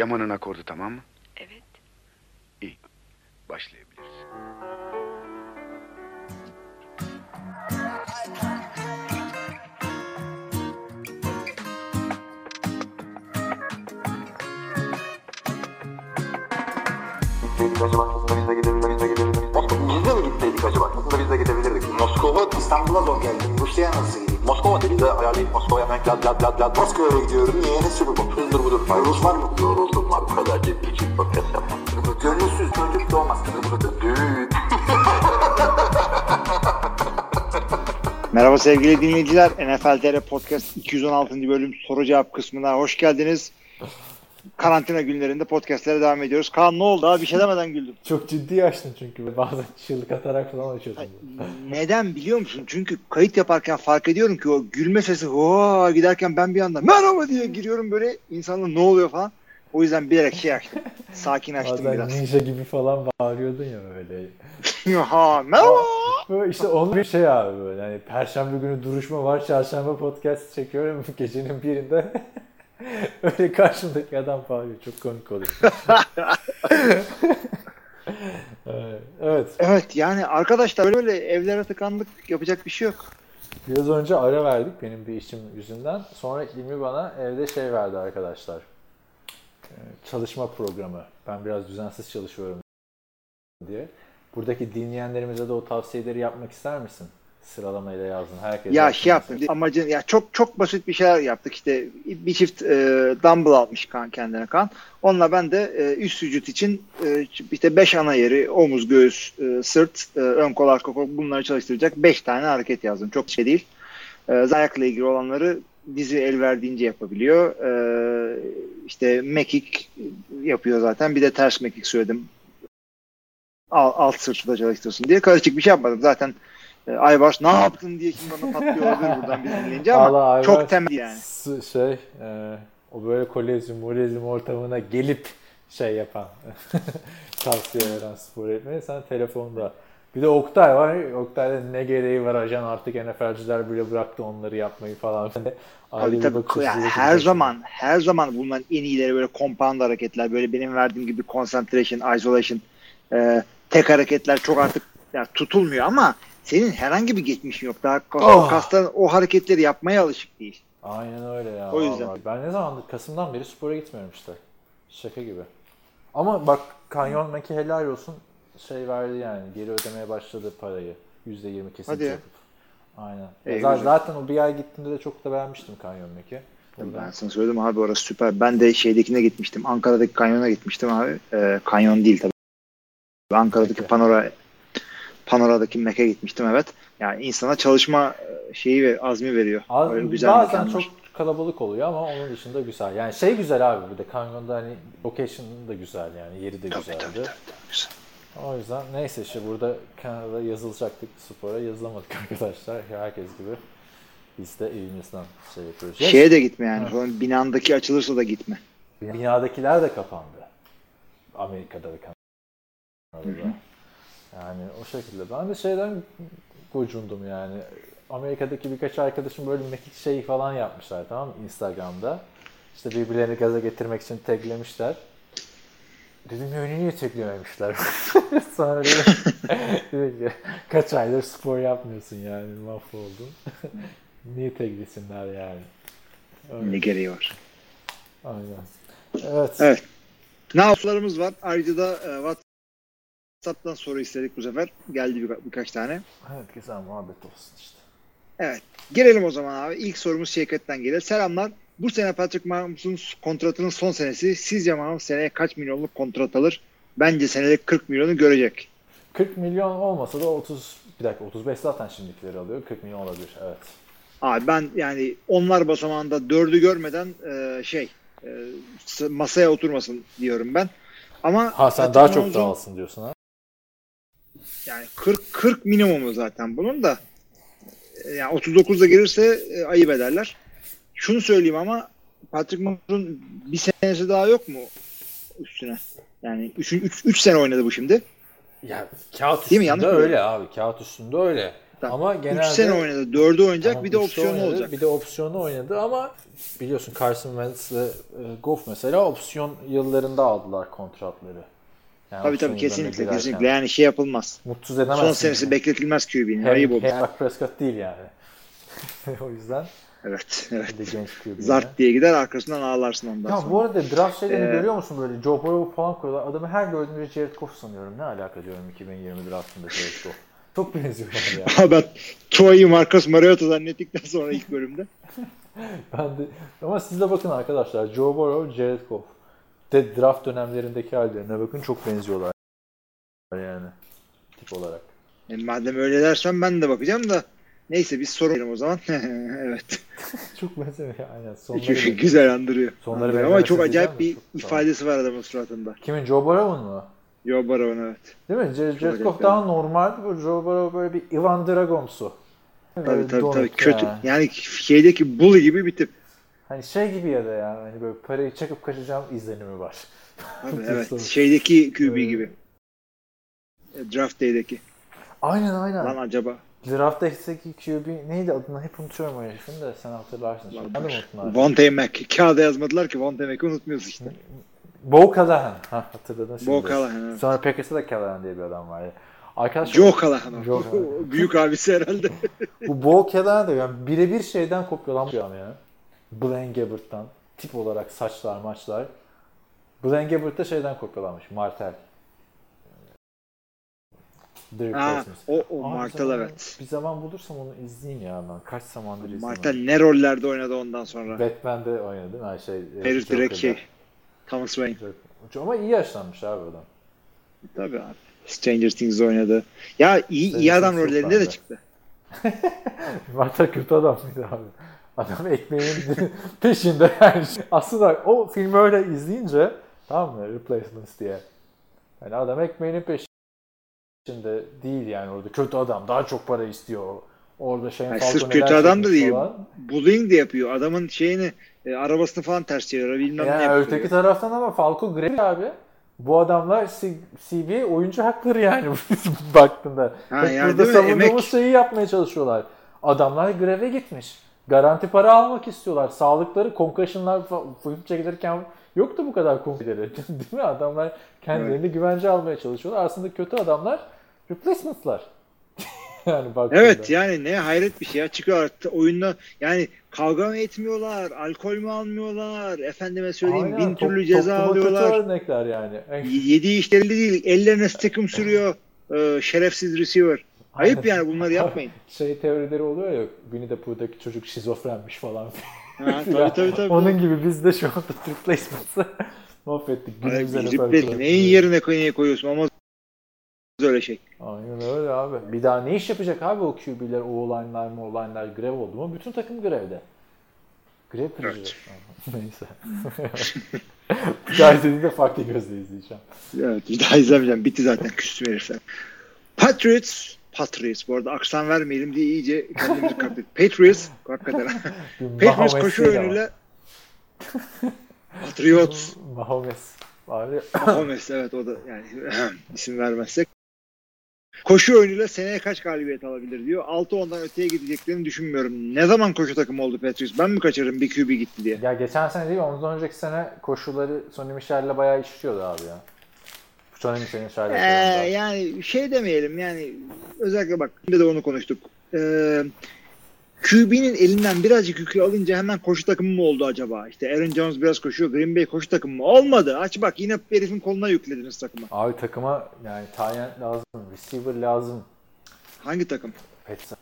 Kemanın akordu tamam mı? Evet. Başlayabiliriz. gitseydik acaba? Biz de gidebilirdik. Biz de gidebilirdik. Moskova, biz de mi gitseydik acaba? Aslında biz de gidebilirdik. Moskova, İstanbul'a zor geldim. Rusya'ya nasıl? Moskova dedi de ayarlayıp Moskova'ya hemen lad lad lad lad. Moskova'ya gidiyorum. Niye? Ne sürü bu? Hızdır budur. Rus var mı? Yoruldum var. Bu kadar ciddi için podcast yapmam. Gönülsüz çocuk doğmaz. Düğün. Merhaba sevgili dinleyiciler. NFL TR Podcast 216. bölüm soru cevap kısmına hoş geldiniz. Karantina günlerinde podcastlere devam ediyoruz. Kaan ne oldu abi? Bir şey demeden güldüm. Çok ciddi açtın çünkü bazen çığlık atarak falan açıyordun. Neden biliyor musun? Çünkü kayıt yaparken fark ediyorum ki o gülme sesi hoa giderken ben bir anda merhaba diye giriyorum böyle insanla ne oluyor falan. O yüzden bilerek şey açtım. Sakin açtım Bazen biraz. ninja gibi falan bağırıyordun ya öyle. ha merhaba. Böyle işte onun bir şey abi böyle hani perşembe günü duruşma var çarşamba podcast çekiyorum gecenin birinde öyle karşımdaki adam bağırıyor çok komik oluyor. Evet, evet yani arkadaşlar böyle evlere tıkandık yapacak bir şey yok. biraz önce ara verdik benim bir işim yüzünden sonra ilmi bana evde şey verdi arkadaşlar Ee, çalışma programı ben biraz düzensiz çalışıyorum diye. Buradaki dinleyenlerimize de o tavsiyeleri yapmak ister misin? Sıralamayla yazdın. Herkes Ya şey yaptım. mesela. Amacın ya çok çok basit bir şeyler yaptık. İşte bir çift e, dumbbell almış kan kendine kan. Onunla ben de e, üst vücut için e, işte 5 ana yeri omuz, göğüs, e, sırt, e, ön kol, arka kol bunları çalıştıracak 5 tane hareket yazdım. Çok şey değil. E, ayakla ilgili olanları dizi el verdiğince yapabiliyor. E, işte mekik yapıyor zaten. Bir de ters mekik söyledim. Alt, alt sırtı da çalıştırsın diye. Karışık bir şey yapmadım. Zaten e, Aybars ne yaptın diye şimdi bana patlıyor olabilir buradan biz dinleyince ama Allah Ayvar çok temel yani. Şey, e, o böyle kolezyum, molezyum ortamına gelip şey yapan, tavsiye veren spor etmeyi sen telefonda. Bir de Oktay var. Oktay'da ne gereği var ajan artık NFL'ciler bile bıraktı onları yapmayı falan. Tabii bir tabii. bakış Ya açısı her zaman her zaman bulunan en iyileri böyle compound hareketler böyle benim verdiğim gibi concentration, isolation e, tek hareketler çok artık ya, tutulmuyor ama senin herhangi bir geçmişin yok. Daha Oh. kasların o hareketleri yapmaya alışık değil. Aynen öyle ya. O yüzden. vallahi. Ben ne zamandır Kasım'dan beri spora gitmiyorum işte. Şaka gibi. Ama bak Kanyon Maki helal olsun şey verdi yani. Geri ödemeye başladı parayı. %20 kesinti Hadi ya. yapıp. Aynen. İyi, zaten, o bir ay gittiğimde de çok da beğenmiştim Kanyon Maki. Ben sana söyledim abi orası süper. Ben de şeydekine gitmiştim. Ankara'daki kanyona gitmiştim abi. E, kanyon değil tabii. Ankara'daki Meke. Panora Panora'daki Mek'e gitmiştim evet. Yani insana çalışma e, şeyi ve azmi veriyor. Az, Öyle güzel bazen mekanlar. çok kalabalık oluyor ama onun dışında güzel. Yani şey güzel abi bir de Kanyon'da hani location da güzel yani yeri de Tabii, güzeldi. tabii, tabii, tabii. Güzel. O yüzden neyse işte burada Kanada'da yazılacaktık spora yazılamadık arkadaşlar. Herkes gibi biz de evimizden şey yapıyoruz. Ya Şeye de gitme yani. Sonra binandaki açılırsa da gitme. Binadakiler de kapandı. Amerika'da ve Kanada'da. Yani o şekilde. Ben de şeyden gocundum yani. Amerika'daki birkaç arkadaşım böyle mekik şey falan yapmışlar tamam mı Instagram'da. İşte birbirlerini gaza getirmek için taglemişler. Dedim ya niye taglememişler? Sonra dedim, dedim ki kaç aydır spor yapmıyorsun yani mahvoldun. niye taglesinler yani? Öyle. Ne gereği var. Aynen. Evet. Evet. Navslarımız var. Ayrıca da e, WhatsApp'tan soru istedik bu sefer. Geldi birka- birkaç tane. Evet güzel muhabbet olsun işte. Evet. Girelim o zaman abi. İlk sorumuz Şevket'ten geliyor. Selamlar. Bu sene Patrick Mahomes'un kontratının son senesi. Sizce Mahomes seneye kaç milyonluk kontrat alır? Bence senede 40 milyonu görecek. 40 milyon olmasa da 30 bir dakika 35 zaten şimdikileri alıyor. 40 milyon olabilir. Evet. Abi ben yani onlar basamağında dördü görmeden e, şey e, masaya oturmasın diyorum ben. Ama Ha sen Patrick daha çok Mahomes'un- da alsın diyorsun ha. Yani 40 40 minimumu zaten bunun da. E, Yani 39'da gelirse e, ayıp ederler. Şunu söyleyeyim ama Patrick Mahomes'un bir senesi daha yok mu üstüne? Yani 3 3 3 sene oynadı bu şimdi. Ya kağıt Değil mi? üstünde Yanlış mı? öyle abi. Kağıt üstünde öyle. hatta. Ama genelde 3 sene oynadı. 4'ü oynayacak Tamam, bir de opsiyonu oynadı, olacak. Bir de opsiyonu oynadı ama biliyorsun Carson Wentz ve e, Goff mesela opsiyon yıllarında aldılar kontratları. Yani Tabii tabii kesinlikle kesinlikle. Yani şey yapılmaz. Mutsuz edemezsin. Son senesi yani. bekletilmez QB'nin. Ayıp olur. Dak Prescott değil yani. o yüzden Evet. evet. de genç QB. Zart diye gider arkasından ağlarsın ondan Ya sonra. bu arada draft şeylerini Ee, görüyor musun böyle Joe Burrow falan koyuyorlar. Adamı her gördüğümde Jared Goff sanıyorum. Ne alaka diyorum 2020 draftında Jared Goff. Çok benziyorlar ya. Ama ben Troy'u Marcus Mariota zannettikten sonra ilk bölümde. Ben de ama siz de bakın arkadaşlar Joe Burrow, Jared Goff. De draft dönemlerindeki hallerine bakın çok benziyorlar yani tip olarak. E, madem öyle dersen ben de bakacağım da. Neyse biz sorun o zaman. evet. Çok benzemiyor aynen. Sonları benziyor. güzel andırıyor. Sonları Andırıyor. Ama çok acayip bir Çok- ifadesi var adamın suratında. Kimin? Joe Burrow'un mu? Joe Burrow'un evet. Değil mi? Goff daha normal. Bu Joe Burrow böyle bir Ivan Dragomsu. Tabii tabii tabii. Kötü. yani. Yani şeydeki bully gibi bir tip. Hani şey gibi ya da ya hani böyle parayı çakıp kaçacağım izlenimi var. Abi, evet. Şeydeki QB Evet. gibi. E, Draft Day'deki. Aynen aynen. Lan acaba. Draft Day'deki QB neydi adını hep unutuyorum o herifin de sen hatırlarsın. şimdi. Ben de unuttum. Vontae Mack. Kağıda yazmadılar ki Vontae Mack'i unutmuyoruz işte. Bo Callahan. Ha hatırladın şimdi. Bo Callahan, evet. Sonra Packers'ta da Callahan diye bir adam vardı. Arkadaşlar Joe Callahan. Joe Callahan. Büyük abisi herhalde. bu Bo Callahan da yani birebir şeyden kopyalanmış yani ya. Blaine Gabbert'tan. Tip olarak saçlar maçlar. Da şeyden kopyalanmış. Martel. Dirk ha, o, o Martel zaman- evet. Bir zaman bulursam onu izleyeyim ya ben. Kaç zamandır izlemiyorum. Martel ne rollerde oynadı ondan sonra. Batman'de oynadı değil mi? Ha, şey, direkt Joker'da. şey. Thomas Wayne. Ama iyi yaşlanmış abi adam. Tabii abi. Stranger Things'de oynadı. Ya iyi, iyi adam rollerinde de çıktı. Martel kötü adam mıydı abi? Adam ekmeğinin peşinde yani. Aslında o filmi öyle izleyince tamam mı? Replacements diye. Yani adam ekmeğinin peşinde değil yani orada. Kötü adam. Daha çok para istiyor. Orada şeyin Yani sırf kötü adam da değil. falan. Bullying de yapıyor. Adamın şeyini e, arabasını falan ters çeviriyor. Bilmem ne Yani yapıyor. öteki taraftan ama Falco Grevi abi. Bu adamlar CBA oyuncu hakları yani baktığında. Ha, yani burada savunduğumuz şeyi yapmaya çalışıyorlar. Adamlar greve gitmiş. Garanti para almak istiyorlar. Sağlıkları, concussionlar film çekilirken yoktu bu kadar concussionları. Değil mi? Adamlar kendilerini güvence almaya çalışıyorlar. Aslında kötü adamlar replacement'lar. yani baktığında. Evet yani ne hayret bir şey ya. Çıkıyor artık oyunda yani kavga mı etmiyorlar, alkol mü almıyorlar, efendime söyleyeyim Aynen, bin türlü ceza kötü alıyorlar. örnekler yani. Yediği işleri değil, ellerine stick'im sürüyor. e, şerefsiz receiver. Ayıp yani bunları yapmayın. şey teorileri oluyor ya Winnie çocuk şizofrenmiş falan. Ha, tabii tabii tabii. Onun gibi biz de şu anda replacements'ı mahvettik. Ay, Günümüze olarak. neyin yerine koyuyor koyuyorsun ama öyle şey. Aynen öyle abi. Bir daha ne iş yapacak abi o QB'ler, o line'lar mı, o line'lar grev oldu mu? Bütün takım grevde. Grev kırıcı. Evet. Neyse. bir daha izlediğimde farklı gözle izleyeceğim. Evet bir daha izlemeyeceğim. Bitti zaten küstüm herifler. Patriots Patriots. Bu arada aksan vermeyelim diye iyice kendimizi kaptık. Patriots. Hakikaten. Patriots koşu oyunuyla Patriots. Mahomes. Abi, Mahomes evet o da yani isim vermezsek. Koşu oyunuyla seneye kaç galibiyet alabilir diyor. 6-10'dan öteye gideceklerini düşünmüyorum. Ne zaman koşu takımı oldu Patriots? Ben mi kaçırırım bir QB gitti diye? ya geçen sene değil, ondan önceki sene koşuları Sonny Michel'le bayağı işliyordu abi ya. Michel'in Ee, şahane yani şey demeyelim yani özellikle bak şimdi de onu konuştuk. Ee, QB'nin elinden birazcık yükü alınca hemen koşu takımı mı oldu acaba? İşte Aaron Jones biraz koşuyor. Green Bay koşu takımı mı? Olmadı. Aç bak yine herifin koluna yüklediniz takımı. Abi takıma yani tight lazım, receiver lazım. Hangi takım? Pets'e.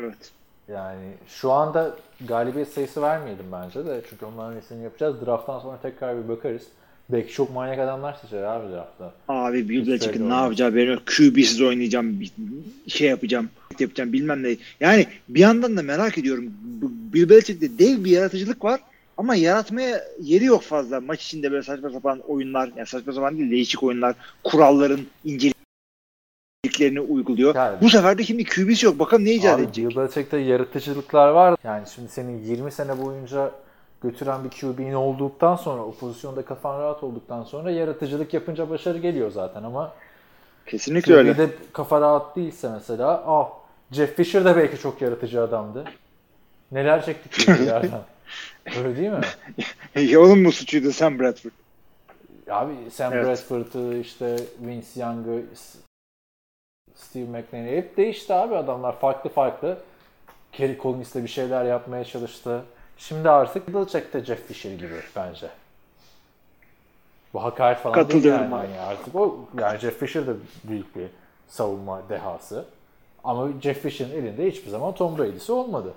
Evet. Yani şu anda galibiyet sayısı vermeyelim bence de. Çünkü onların listesini yapacağız. Draft'tan sonra tekrar bir bakarız. Belki çok manyak adamlar seçer abi draft'ta. Abi Bill Belichick'in ne yapacağı benim QB'siz oynayacağım, şey yapacağım, yapacağım bilmem ne. Yani bir yandan da merak ediyorum. Bill Belichick'te dev bir yaratıcılık var ama yaratmaya yeri yok fazla. Maç içinde böyle saçma sapan oyunlar, yani saçma sapan değil değişik oyunlar, kuralların inceliklerini uyguluyor. Yani- Bu sefer de şimdi QB'si yok. Bakalım ne icat Abi edecek. Bill Belichick'te yaratıcılıklar var. Yani şimdi senin 20 sene boyunca götüren bir QB'nin olduktan sonra, o pozisyonda kafan rahat olduktan sonra yaratıcılık yapınca başarı geliyor zaten ama Kesinlikle öyle. QB'de kafa rahat değilse mesela ah Jeff Fisher de belki çok yaratıcı adamdı. Neler çektik yerden. Öyle değil mi? ya onun mu suçuydu Sam Bradford? Abi Sam Evet. Bradford'ı işte Vince Young'ı Steve McLean'i hep değişti abi adamlar farklı farklı. Kerry Collins'le bir şeyler yapmaya çalıştı. Şimdi artık Belichick de Jeff Fisher gibi bence. Bu hakaret falan değil Katılıyorum yani. abi. Hani artık o yani Jeff Fisher de büyük bir savunma dehası. Ama Jeff Fisher'ın elinde hiçbir zaman Tom Brady'si olmadı.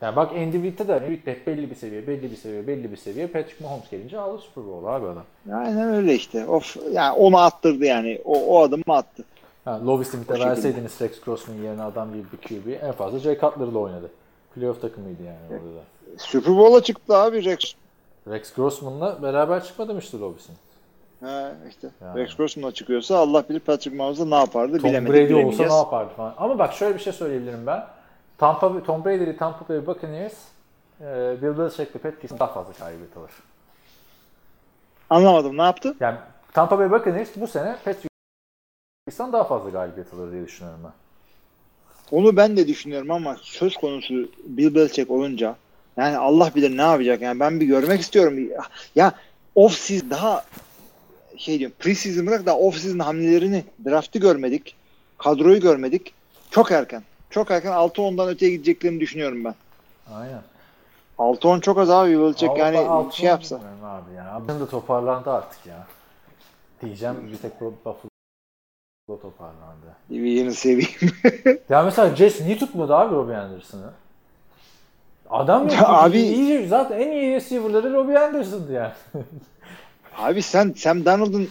Yani bak Andy Reid'de de Andy Reid hep belli bir seviye, belli bir seviye, belli bir seviye. Patrick Mahomes gelince aldı Super Bowl abi adam. Aynen öyle işte. Of yani onu attırdı yani. O, o adımı attı. Ha, Lovi Smith'e verseydiniz Rex Grossman yerine adam gibi bir QB en fazla Jay Cutler'la oynadı. Playoff takımıydı yani orada da. Super Bowl'a çıktı abi Rex. Rex Grossman'la beraber çıkmadı işte Lovi Smith. Ha işte. Yani. Rex Grossman'la çıkıyorsa Allah bilir Patrick Mahomes'la ne yapardı Tom bilemedik Brady olsa ne yapardı falan. Ama bak şöyle bir şey söyleyebilirim ben. Tampa, Tom Brady'li Tampa Bay Buccaneers e, Bill Belichick'le Patrick'in daha fazla galibiyet alır. Anlamadım ne yaptı? Yani Tampa Bay Buccaneers bu sene Patrick'ten daha fazla galibiyet alır diye düşünüyorum ben. Onu ben de düşünüyorum ama söz konusu Bill Belichick olunca yani Allah bilir ne yapacak yani ben bir görmek istiyorum. Ya, off season daha şey diyorum pre-season bırak da off season hamlelerini draftı görmedik. Kadroyu görmedik. Çok erken. Çok erken 6-10'dan öteye gideceklerini düşünüyorum ben. Aynen. 6-10 çok az abi Belichick yani altı şey yapsa. Abi ya. Abinin de toparlandı artık ya. Diyeceğim bir tek Buffalo toparlandı. Division'ı seveyim. Ya mesela Jets niye tutmadı abi Robbie Anderson'ı? Adam yok. Ya abi- iyi, zaten en iyi receiver'ları Robbie Anderson'dı yani. abi sen Sam Darnold'un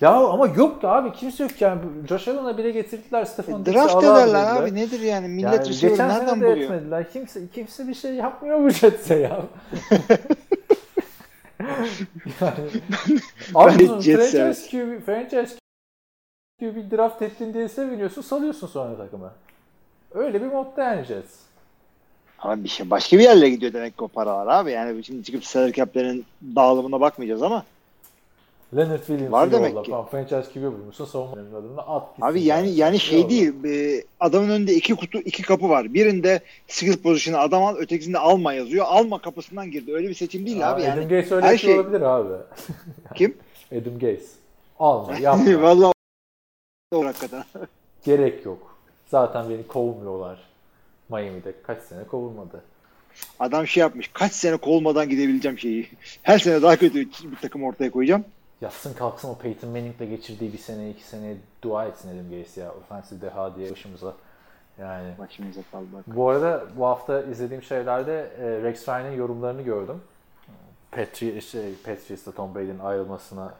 ya ama yoktu abi. Kimse yok yani. Josh Allen'a bile getirdiler Stefan Diggs'i draft ederler dediler. abi nedir yani millet Yani receiver geçen nereden sene de buluyor? etmediler. Kimse, kimse bir şey yapmıyor bu Jets'e ya. yani, abi Ben bunu Jets franchise QB, franchise QB draft ettin diye seviniyorsun, salıyorsun sonra takımı. Öyle bir modda yani Jets. Ama bir şey başka bir yerlere gidiyor demek ki o paralar abi. Yani şimdi çıkıp salary cap'lerin dağılımına bakmayacağız ama. Leonard Williams'ı Var demek yolla ki. falan. Franchise QB bulmuşsun savunmanın adını at. Abi yani yani şey Yolla. değil. e, adamın önünde iki kutu iki kapı var. Birinde skill pozisyonu adam al, ötekisinde alma yazıyor. Alma kapısından girdi. Öyle bir seçim değil Aa, abi Adam yani. Gaze öyle her bir şey şey- olabilir abi. Kim? Adam Gaze. Alma, yapma. Vallahi doğru hakikaten. Gerek yok. Zaten beni kovmuyorlar. Miami'de kaç sene kovulmadı. Adam şey yapmış. Kaç sene kovulmadan gidebileceğim şeyi. Her sene daha kötü bir takım ortaya koyacağım. Yatsın kalksın o Peyton Manning'le geçirdiği bir sene iki sene dua etsin Adam Gaze ya. Offensive deha diye başımıza. Yani Başımıza kaldı bak. bu arada bu hafta izlediğim şeylerde e, Rex Ryan'ın yorumlarını gördüm. Patri şey, Patriots'la Tom Brady'nin ayrılmasına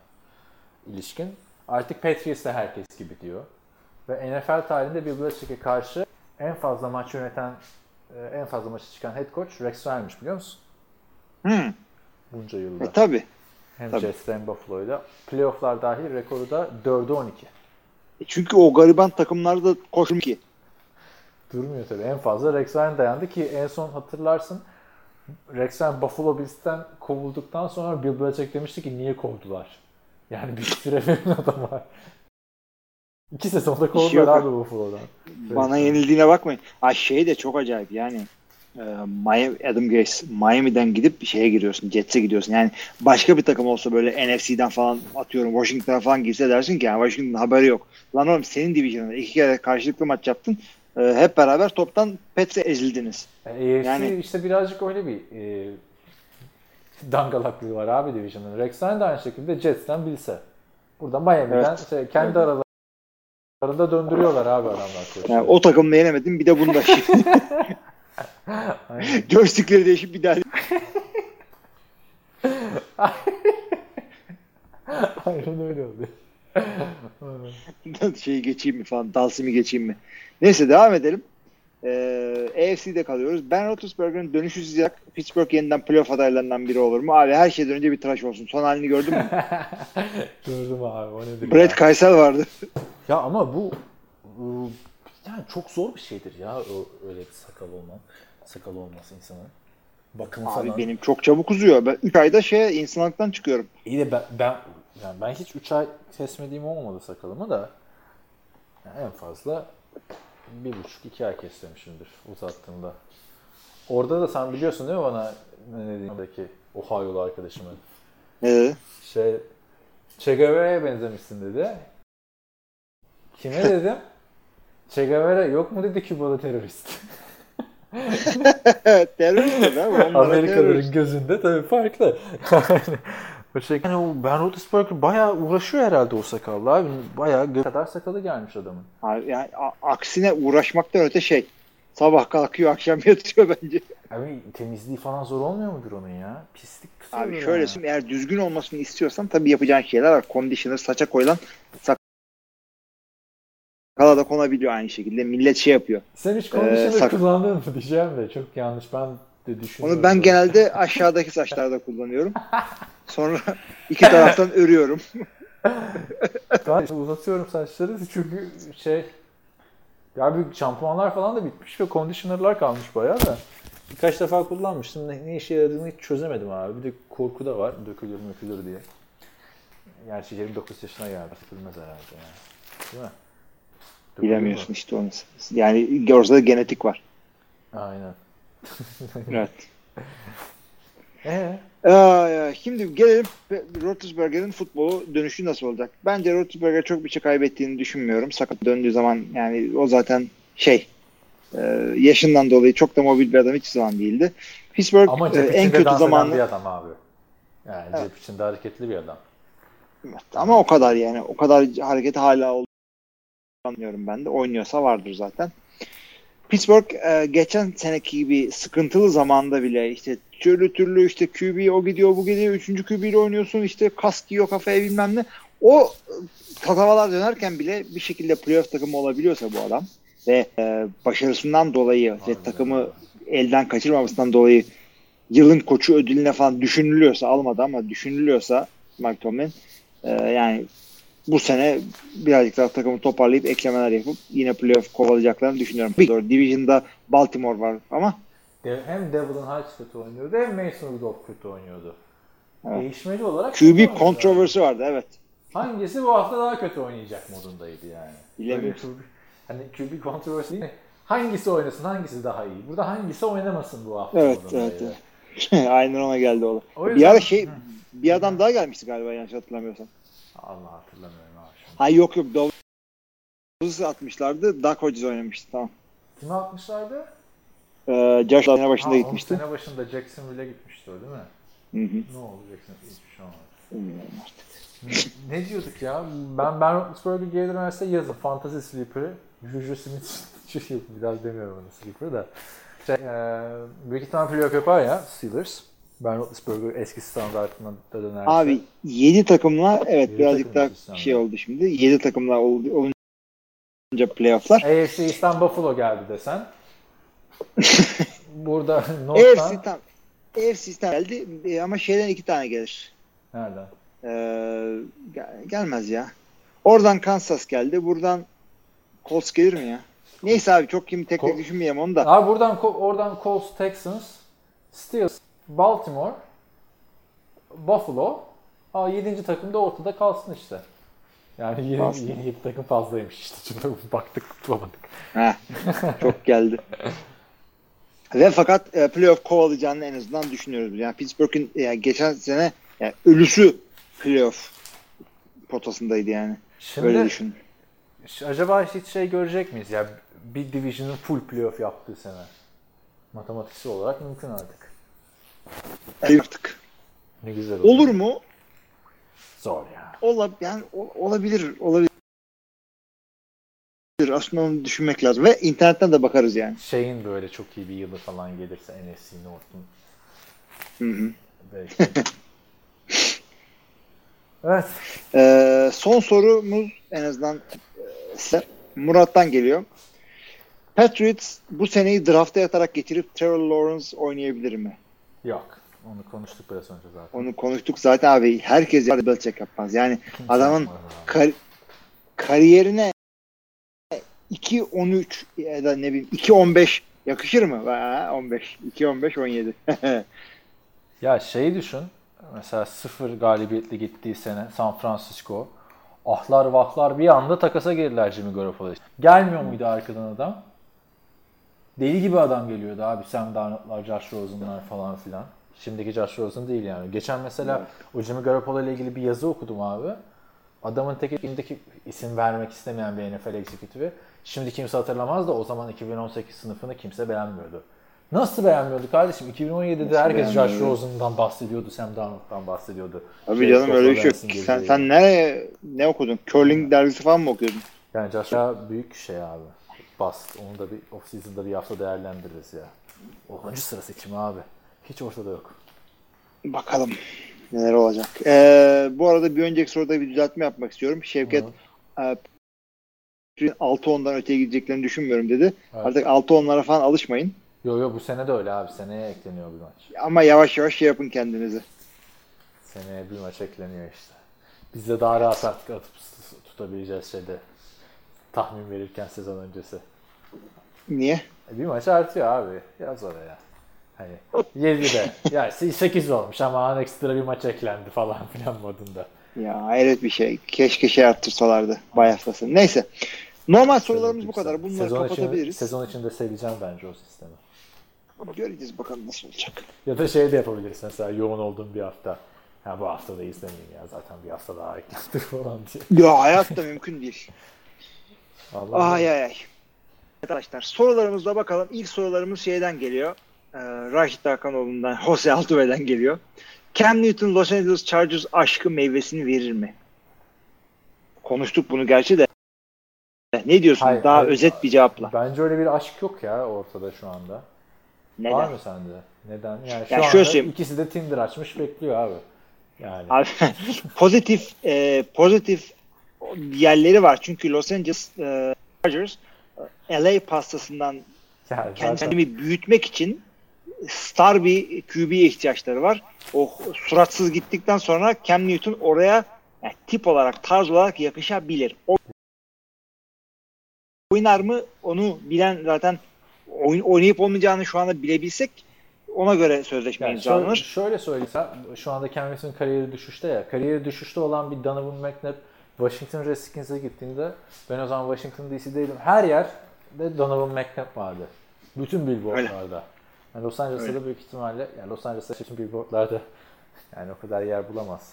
ilişkin. Artık Patriots'la herkes gibi diyor. Ve NFL tarihinde Bill Belichick'e karşı en fazla maç yöneten, e, en fazla maçı çıkan head coach Rex Ryan'mış biliyor musun? Hı. Bunca yılda. E tabi. hem tabii. Jets'te hem Buffalo'yla. Playoff'lar dahil rekoru da 4'e 12. E çünkü o gariban takımlarda koşum ki. Durmuyor tabii. En fazla Rex Ryan dayandı ki en son hatırlarsın Rex Ryan Buffalo Bills'ten kovulduktan sonra Bill Belichick demişti ki niye kovdular? Yani bir süre verin adama. İki sezonda kovdular abi Buffalo'dan. Bana yenildiğine bakmayın. Ay şey de çok acayip yani. e, Miami, Adam Gaze Miami'den gidip bir şeye giriyorsun. Jets'e gidiyorsun. Yani başka bir takım olsa böyle NFC'den falan atıyorum Washington'a falan girse dersin ki yani Washington'ın haberi yok. Lan oğlum senin division'ında iki kere karşılıklı maç yaptın. E, hep beraber toptan Pets'e ezildiniz. Yani AFC Yani- işte birazcık öyle bir e, dangalaklığı var abi Division'ın. Rex Ryan da aynı şekilde Jets'ten bilse. Burada Miami'den Evet. şey, kendi aralarında döndürüyorlar abi adamlar. Yani o takımla yenemedin bir de bunda. Joystickleri değişip bir daha Aynen öyle oluyor. şeyi geçeyim mi falan, Dalsim'i geçeyim mi? Neyse devam edelim. Ee, AFC'de kalıyoruz. Ben Roethlisberger'ın dönüşü sıcak. Pittsburgh yeniden playoff adaylarından biri olur mu? Abi her şeyden önce bir tıraş olsun. Son halini gördün mü? Gördüm abi o nedir Brett ya? Kaysel vardı. Ya ama bu yani çok zor bir şeydir ya öyle bir sakal olman. Sakal olması insanın. Bakım Abi falan. benim çok çabuk uzuyor. Ben 3 ayda şey insanlıktan çıkıyorum. İyi de ben, ben yani ben hiç 3 ay kesmediğim olmadı sakalımı da yani en fazla bir buçuk iki ay kestirmişimdir uzattığımda. Orada da sen biliyorsun değil mi bana ne dediğimdeki Ohio'lu arkadaşımın? Dedi? Şey Che Guevara'ya benzemişsin dedi. Kime dedim? Che Guevara yok mu dedi Kübalı terörist. terörist mi? Amerikalıların gözünde tabii farklı. Şey, yani o Ben Roethlisberger bayağı uğraşıyor herhalde o sakalla abi. Bayağı gö- kadar sakalı gelmiş adamın. Abi Yani a- aksine uğraşmaktan öte şey. Sabah kalkıyor akşam yatıyor bence. Abi temizliği falan zor olmuyor mudur onun ya? Pislik tutuyor Abi şöyle söyleyeyim eğer düzgün olmasını istiyorsan tabii yapacağın şeyler var. Conditioner saça koyulan sakala da konabiliyor aynı şekilde. Millet şey yapıyor. Sen hiç conditioner sak- kullandın mı diyeceğim de çok yanlış. Ben düşünüyorum. Onu ben genelde aşağıdaki saçlarda kullanıyorum. Sonra iki taraftan örüyorum. Ben işte uzatıyorum saçları çünkü şey ya bir şampuanlar falan da bitmiş ve conditioner'lar kalmış bayağı da. Birkaç defa kullanmıştım. Ne, ne işe yaradığını hiç çözemedim abi. Bir de korku da var. Dökülür mökülür diye. Gerçi 29 yaşına geldi. Dökülmez herhalde yani. Değil mi? Dökülür? Bilemiyorsun işte onu. Yani orada genetik var. Aynen. Evet. Ee, Aa, şimdi gelelim Roethlisberger'in futbolu dönüşü nasıl olacak? Bence Roethlisberger çok bir şey kaybettiğini düşünmüyorum. Sakat döndüğü zaman yani o zaten şey e, yaşından dolayı çok da mobil bir adam hiç zaman değildi. Pittsburgh ama e, cep en kötü zamanı bir adam abi. Yani Evet. cep içinde hareketli bir adam. ama o kadar yani o kadar hareketi hala olduğunu anlıyorum ben de. Oynuyorsa vardır zaten. Pittsburgh e, geçen seneki gibi sıkıntılı zamanda bile işte türlü türlü işte QB o gidiyor bu gidiyor üçüncü QB ile oynuyorsun işte kask yiyor kafaya bilmem ne. O e, tatavalar dönerken bile bir şekilde playoff takımı olabiliyorsa bu adam ve e, başarısından dolayı ve takımı elden kaçırmamasından dolayı yılın koçu ödülüne falan düşünülüyorsa almadı ama düşünülüyorsa Mike Tomlin e, yani bu sene birazcık daha takımı toparlayıp eklemeler yapıp yine playoff kovalayacaklarını düşünüyorum. Doğru, Division'da Baltimore var ama Hem Devlin Heights kötü oynuyordu hem Mason Rudolph kötü oynuyordu. Evet. Değişmeli olarak QB kontroversi vardı evet. Hangisi bu hafta daha kötü oynayacak modundaydı yani. Bilemiyorum. Hani QB kontroversi değil mi? Hangisi oynasın hangisi daha iyi? Burada hangisi oynamasın bu hafta Evet, modundaydı. evet, Aynen ona geldi o. da. O Bir yüzden- ara şey bir adam daha gelmişti galiba yanlış hatırlamıyorsam. Allah hatırlamıyorum. Ha yok yok Dawson'ı atmışlardı. Doug Hodges oynamıştı tamam. Kimi atmışlardı? Ee, Josh sene başında Ha, gitmişti. Sene başında Jacksonville'e gitmişti o değil mi? Hı hı. Ne oldu Jacksonville? Hiçbir şey olmadı. Bilmiyorum artık. ne, diyorduk ya? Ben Ben Roethlisberger geri dönerse yazın. Fantasy Sleeper'ı. Juju Smith şey biraz demiyorum onu Sleeper'ı da. Şey, e, büyük ihtimal playoff yapar ya Steelers. Ben Roethlisberger eski standartına da dönerse. Abi 7 takımla evet Yedi birazcık takım daha şey oldu şimdi. 7 takımla oldu, olunca playofflar. AFC East'ten Buffalo geldi desen. Burada AFC North'tan tam AFC'den geldi e, ama şeyden iki tane gelir. nereden? Ee, gel- gelmez ya. Oradan Kansas geldi. Buradan Colts gelir mi ya? Neyse abi çok kim tek tek Col- düşünmeyeyim onu da. Abi buradan oradan Colts, Texans, Steelers, Baltimore, Buffalo. Aa 7. takım da ortada kalsın işte. Yani yeni, Kalsın. yeni 7 takım fazlaymış işte. Çünkü baktık bulamadık. Heh, çok geldi. Ve fakat e, playoff kovalayacağını en azından düşünüyoruz. Yani Pittsburgh'in yani geçen sene yani ölüsü playoff potasındaydı yani. Şimdi Öyle düşün. acaba hiç şey görecek miyiz? Ya bir division'ın full playoff yaptığı sene. Matematiksel olarak mümkün artık. Artık. Ne güzel Olur mu? Zor ya. Ola, yani olabilir. Olabilir. Aslında onu düşünmek lazım. Ve internetten de bakarız yani. Şeyin böyle çok iyi bir yılı falan gelirse NFC North'un Hı hı. belki. evet. Ee, son sorumuz en azından e, Murat'tan geliyor. Patriots bu seneyi drafta yatarak getirip Trevor Lawrence oynayabilir mi? Yok. Onu konuştuk biraz önce zaten. Onu konuştuk zaten abi. Herkes yapar Belichick yapmaz. Yani Kimse adamın kar- kariyerine 2-13 ya da ne bileyim 2-15 yakışır mı? Ha, 15. 2-15 17. Ya şeyi düşün. Mesela sıfır galibiyetli gittiği sene San Francisco. ahlar vahlar bir anda takasa girdiler Jimmy Garoppolo. Gelmiyor muydu arkadan adam? Deli gibi adam geliyordu abi. Sam Darnold'lar, Josh Rosen'lar falan filan. Şimdiki Josh Rosen değil yani. Geçen mesela o Jimmy Garoppolo ile ilgili bir yazı okudum abi. Adamın tek elindeki isim vermek istemeyen bir NFL ekzekutifi. Şimdi kimse hatırlamaz da o zaman 2018 sınıfını kimse beğenmiyordu. Nasıl beğenmiyordu kardeşim? 2017'de herkes Josh? Rosen'dan bahsediyordu, Sam Darnold'dan bahsediyordu. Abi Şey, canım öyle bir şey yok. Sen, sen ne, ne okudun? Curling dergisi falan mı okuyordun? Yani Joshua büyük şey abi. Bast. Onu da bir off-season'da bir hafta değerlendiririz ya. 10. sıra seçimi abi. Hiç ortada yok. Bakalım neler olacak. Ee, bu arada bir önceki soruda bir düzeltme yapmak istiyorum. Şevket e, 6-10'dan öteye gideceklerini düşünmüyorum dedi. Evet. Artık 6-10'lara falan alışmayın. Yo yo bu sene de öyle abi. Seneye ekleniyor bir maç. Ama yavaş yavaş şey yapın kendinizi. Seneye bir maç ekleniyor işte. Biz de daha rahat artık atıp tutabileceğiz şeyde. Tahmin verirken sezon öncesi. Niye? E, Bir maç artıyor abi. Yaz oraya. Hani 7'de. ya 8 olmuş ama ekstra bir maç eklendi falan filan modunda. Ya hayret bir şey. Keşke şey arttırsalardı. Bayatlasın. Neyse. Normal sorularımız bu kadar. Bunları sezon kapatabiliriz. Için, sezon içinde seveceğim bence o sistemi. Göreceğiz bakalım nasıl olacak. Ya da şey de yapabilirsin mesela yoğun olduğum bir hafta. Ha bu hafta da izlemeyeyim ya zaten bir hafta daha eklendir falan diye. Ya hayatta mümkün değil. Allah Ay ay ay. Arkadaşlar sorularımıza bakalım. İlk sorularımız şeyden geliyor. Ee, Raşit Hakanoğlu'ndan, Jose Altuve'den geliyor. Cam Newton Los Angeles Chargers aşkı meyvesini verir mi? Konuştuk bunu gerçi de. Ne diyorsun? Hayır, Daha hayır. özet bir cevapla. Bence öyle bir aşk yok ya ortada şu anda. Var Neden? mı sende? Neden? Yani şu Ya anda söyleyeyim. ikisi de Tinder açmış bekliyor abi. Yani. Abi, pozitif e, pozitif yerleri var. Çünkü Los Angeles e, Chargers e, LA pastasından yani zaten kendimi büyütmek için star bir QB'ye ihtiyaçları var. O suratsız gittikten sonra Cam Newton oraya yani tip olarak, tarz olarak yakışabilir. O oynar mı onu bilen zaten oyun, oynayıp olmayacağını şu anda bilebilsek ona göre sözleşme Yani şöyle, imzalanır. şöyle söylesem, şu anda Cam Newton'un kariyeri düşüşte ya. Kariyeri düşüşte olan bir Donovan McNabb Washington Redskins'e gittiğinde ben o zaman Washington DC'deydim. Her yerde Donovan McNabb vardı. Bütün billboardlarda. Yani Los Angeles'ta da büyük ihtimalle, yani Los Angeles'ta bütün billboardlarda yani o kadar yer bulamaz.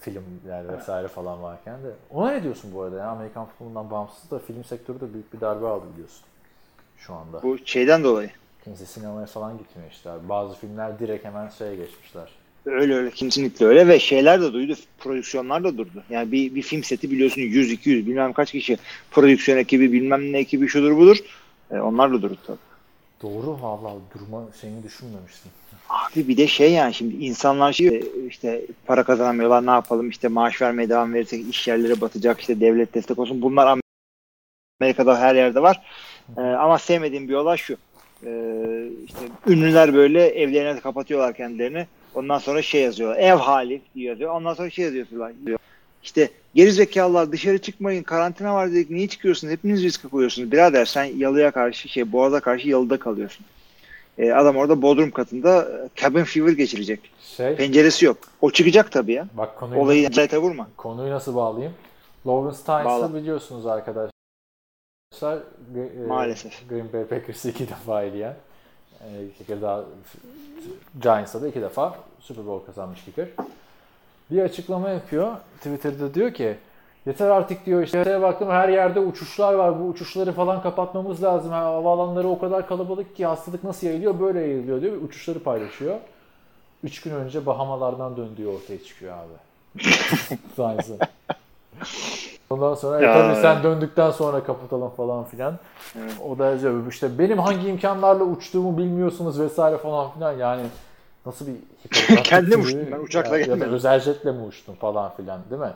Filmler vesaire falan varken de. Ona ne diyorsun bu arada ya? Amerikan futbolundan bağımsız da film sektörü de büyük bir darbe aldı biliyorsun. Şu anda. Bu şeyden dolayı. Kimse sinemaya falan gitmiyor işte. Bazı filmler direkt hemen şeye geçmişler. Öyle öyle kesinlikle öyle ve şeyler de duydu. Prodüksiyonlar da durdu. Yani bir, bir film seti biliyorsun 100 200 bilmem kaç kişi prodüksiyon ekibi bilmem ne ekibi şudur budur. E, onlar da durdu tabii. Doğru vallahi durma şeyini düşünmemiştim. Abi bir de şey yani şimdi insanlar şey işte para kazanamıyorlar ne yapalım işte maaş vermeye devam verirsek iş yerleri batacak işte devlet destek olsun. Bunlar Amerika'da her yerde var. Ee, ama sevmediğim bir olay şu. Ee, işte ünlüler böyle evlerine kapatıyorlar kendilerini. Ondan sonra şey yazıyorlar. Ev hali yazıyor. Ondan sonra şey yazıyorlar. Diyor. İşte gerizekalılar dışarı çıkmayın karantina var dedik niye çıkıyorsunuz hepiniz riske koyuyorsunuz birader sen yalıya karşı şey boğaza karşı yalıda kalıyorsun. Ee, adam orada bodrum katında e, cabin fever geçirecek. Şey, Penceresi yok. O çıkacak tabii ya. bak konuyu, Olayı nezarete vurma. konuyu nasıl bağlayayım? Lawrence Tynes'ı biliyorsunuz arkadaşlar. E, Maalesef. Green Bay Packers'ı iki defa eleyen. E, iki kere daha Giants'a da iki defa Super Bowl kazanmış kicker. Bir açıklama yapıyor. Twitter'da diyor ki Yeter artık diyor işte baktım her yerde uçuşlar var. Bu uçuşları falan kapatmamız lazım. Ha, Havaalanları o kadar kalabalık ki hastalık nasıl yayılıyor böyle yayılıyor diyor. Uçuşları paylaşıyor. Üç gün önce Bahamalardan döndüğü ortaya çıkıyor abi. Tynes'ın. Ondan sonra e Ya, tabii evet. sen döndükten sonra kapatalım falan filan. O da yazıyor işte benim hangi imkanlarla uçtuğumu bilmiyorsunuz vesaire falan filan yani nasıl bir Kendim uçtum ben, uçakla ya, ya da gelmedim. özel jetle mi uçtun falan filan değil mi?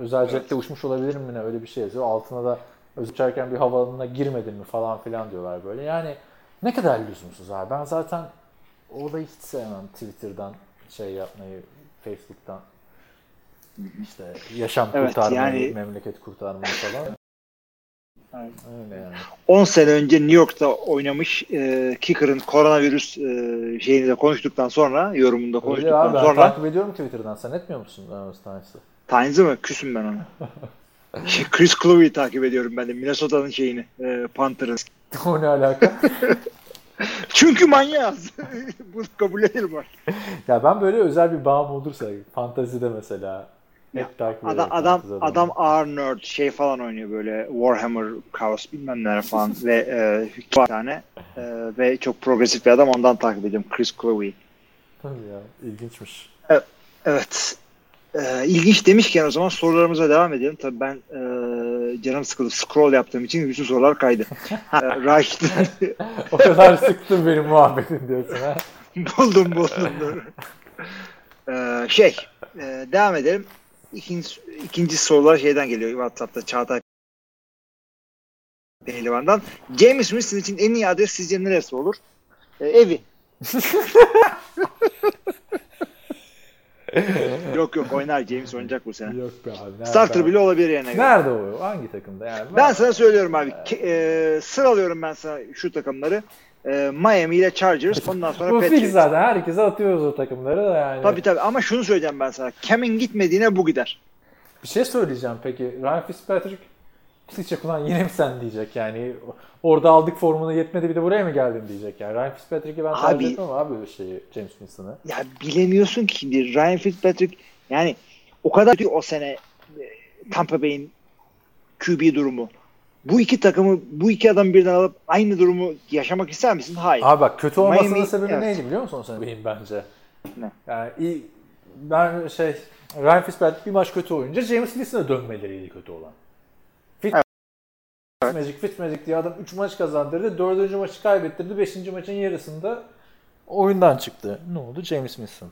Özel jetle uçmuş olabilirim mi ne öyle bir şey yazıyor. Altına da uçarken bir havaalanına girmedin mi falan filan diyorlar böyle. Yani ne kadar lüzumsuz abi. Ben zaten o olayı hiç sevmem Twitter'dan şey yapmayı, Facebook'tan işte yaşam Evet, kurtarmayı, yani- memleket kurtarmayı falan. Evet. Öyle yani. 10 sene önce New York'ta oynamış e, Kicker'ın koronavirüs e, şeyini de konuştuktan sonra yorumunda Öyle konuştuktan abi ben sonra takip ediyorum Twitter'dan. Sen etmiyor musun Lawrence Tynes'ı? Tynes'ı mı? Küsüm ben ona. Şey, Chris Clover'ı takip ediyorum ben de. Minnesota'nın şeyini. E, Panther'ın. o ne alaka? Çünkü manyağız. Bunu kabul edelim artık. ya ben böyle özel bir bağım olursa fantazide mesela hep takip Adam, adam, adam ağır nerd şey falan oynuyor böyle Warhammer, Chaos bilmem neler falan ve e, bir tane e, ve çok progresif bir adam ondan takip ediyorum Chris Clover'ı. Tabii ya ilginçmiş. Evet. Ee, ilginç demişken o zaman sorularımıza devam edelim. Tabii ben e, canım sıkıldı. Scroll yaptığım için bütün sorular kaydı. Ha, Raşit o kadar sıktın benim muhabbetin diyorsun ha. buldum buldum. Ee, şey e, devam edelim. İkinci, ikinci sorular şeyden geliyor WhatsApp'ta Çağatay Pehlivan'dan. James Winston için en iyi adres sizce neresi olur? Ee, evi. yok yok oynar James oynayacak bu sene. Yok be abi. nerede Starter abi? bile olabilir göre. Nerede o? Hangi takımda yani? Ben sana söylüyorum abi. Ke- e, sıralıyorum ben sana şu takımları. E, Miami ile Chargers. Ondan sonra Bu Patriots. zaten. Herkese atıyoruz o takımları da yani. Tabii tabii ama şunu söyleyeceğim ben sana. Kem'in gitmediğine bu gider. Bir şey söyleyeceğim peki. Ryan Fitzpatrick diyecek ulan yine mi sen diyecek yani. Orada aldık formunu yetmedi bir de buraya mı geldin diyecek yani. Ryan Fitzpatrick'i ben tercih Abi- etmem abi şeyi James Winston'ı. Ya bilemiyorsun ki Ryan Fitzpatrick yani o kadar kötü o sene e, Tampa Bay'in QB durumu. Bu iki takımı, bu iki adam birden alıp aynı durumu yaşamak ister misin? Hayır. Abi bak kötü olmasının Miami- sebebi evet. neydi biliyor musun o sene benim bence? Ne? Yani iyi, ben şey Ryan Fitzpatrick bir maç kötü oyunca James Winston'a dönmeleriydi kötü olan. Fitz Magic, Fitz Magic diye adam 3 maç kazandırdı. 4. maçı kaybettirdi. 5. maçın yarısında oyundan çıktı. Ne oldu? James Winston.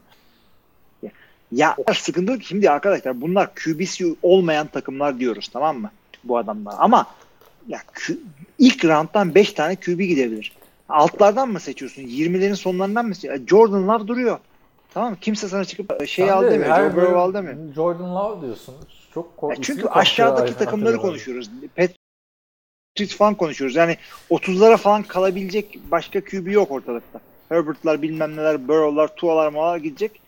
Ya o kadar sıkıntı yok ki. Şimdi arkadaşlar bunlar QB'si olmayan takımlar diyoruz tamam mı? Bu adamlar. Ama ya ilk rounddan 5 tane QB gidebilir. Altlardan mı seçiyorsun? 20'lerin sonlarından mı seçiyorsun? Jordan Love duruyor. Tamam mı? Kimse sana çıkıp şey al de demiyor. Joe Burrow al demiyor. Jordan Love diyorsun. Çok ko- Ya çünkü aşağıdaki takımları konuşuyoruz. Patriots falan konuşuyoruz. Yani 30'lara falan kalabilecek başka QB yok ortalıkta. Herbert'lar bilmem neler, Burrow'lar, Tua'lar, Mua'lar gidecek.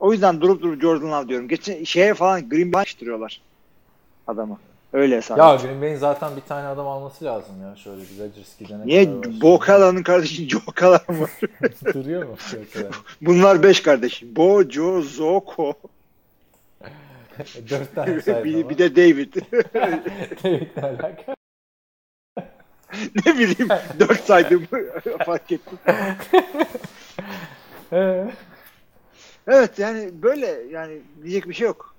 O yüzden durup durup Jordan Love diyorum. Geçen şeye falan Green Bay iştiriyorlar adamı. Öyle hesap. Ya Green zaten bir tane adam alması lazım ya. Şöyle bir Rodgers gidene Niye var. Bo Kala'nın kardeşi Joe Kala mı? Duruyor mu? Bunlar beş kardeş. Bo, Joe, Zoko. Dört tane saydım bir, bir de David. David'le alakalı. ne bileyim dört saydım fark ettim. Evet yani böyle yani diyecek bir şey yok.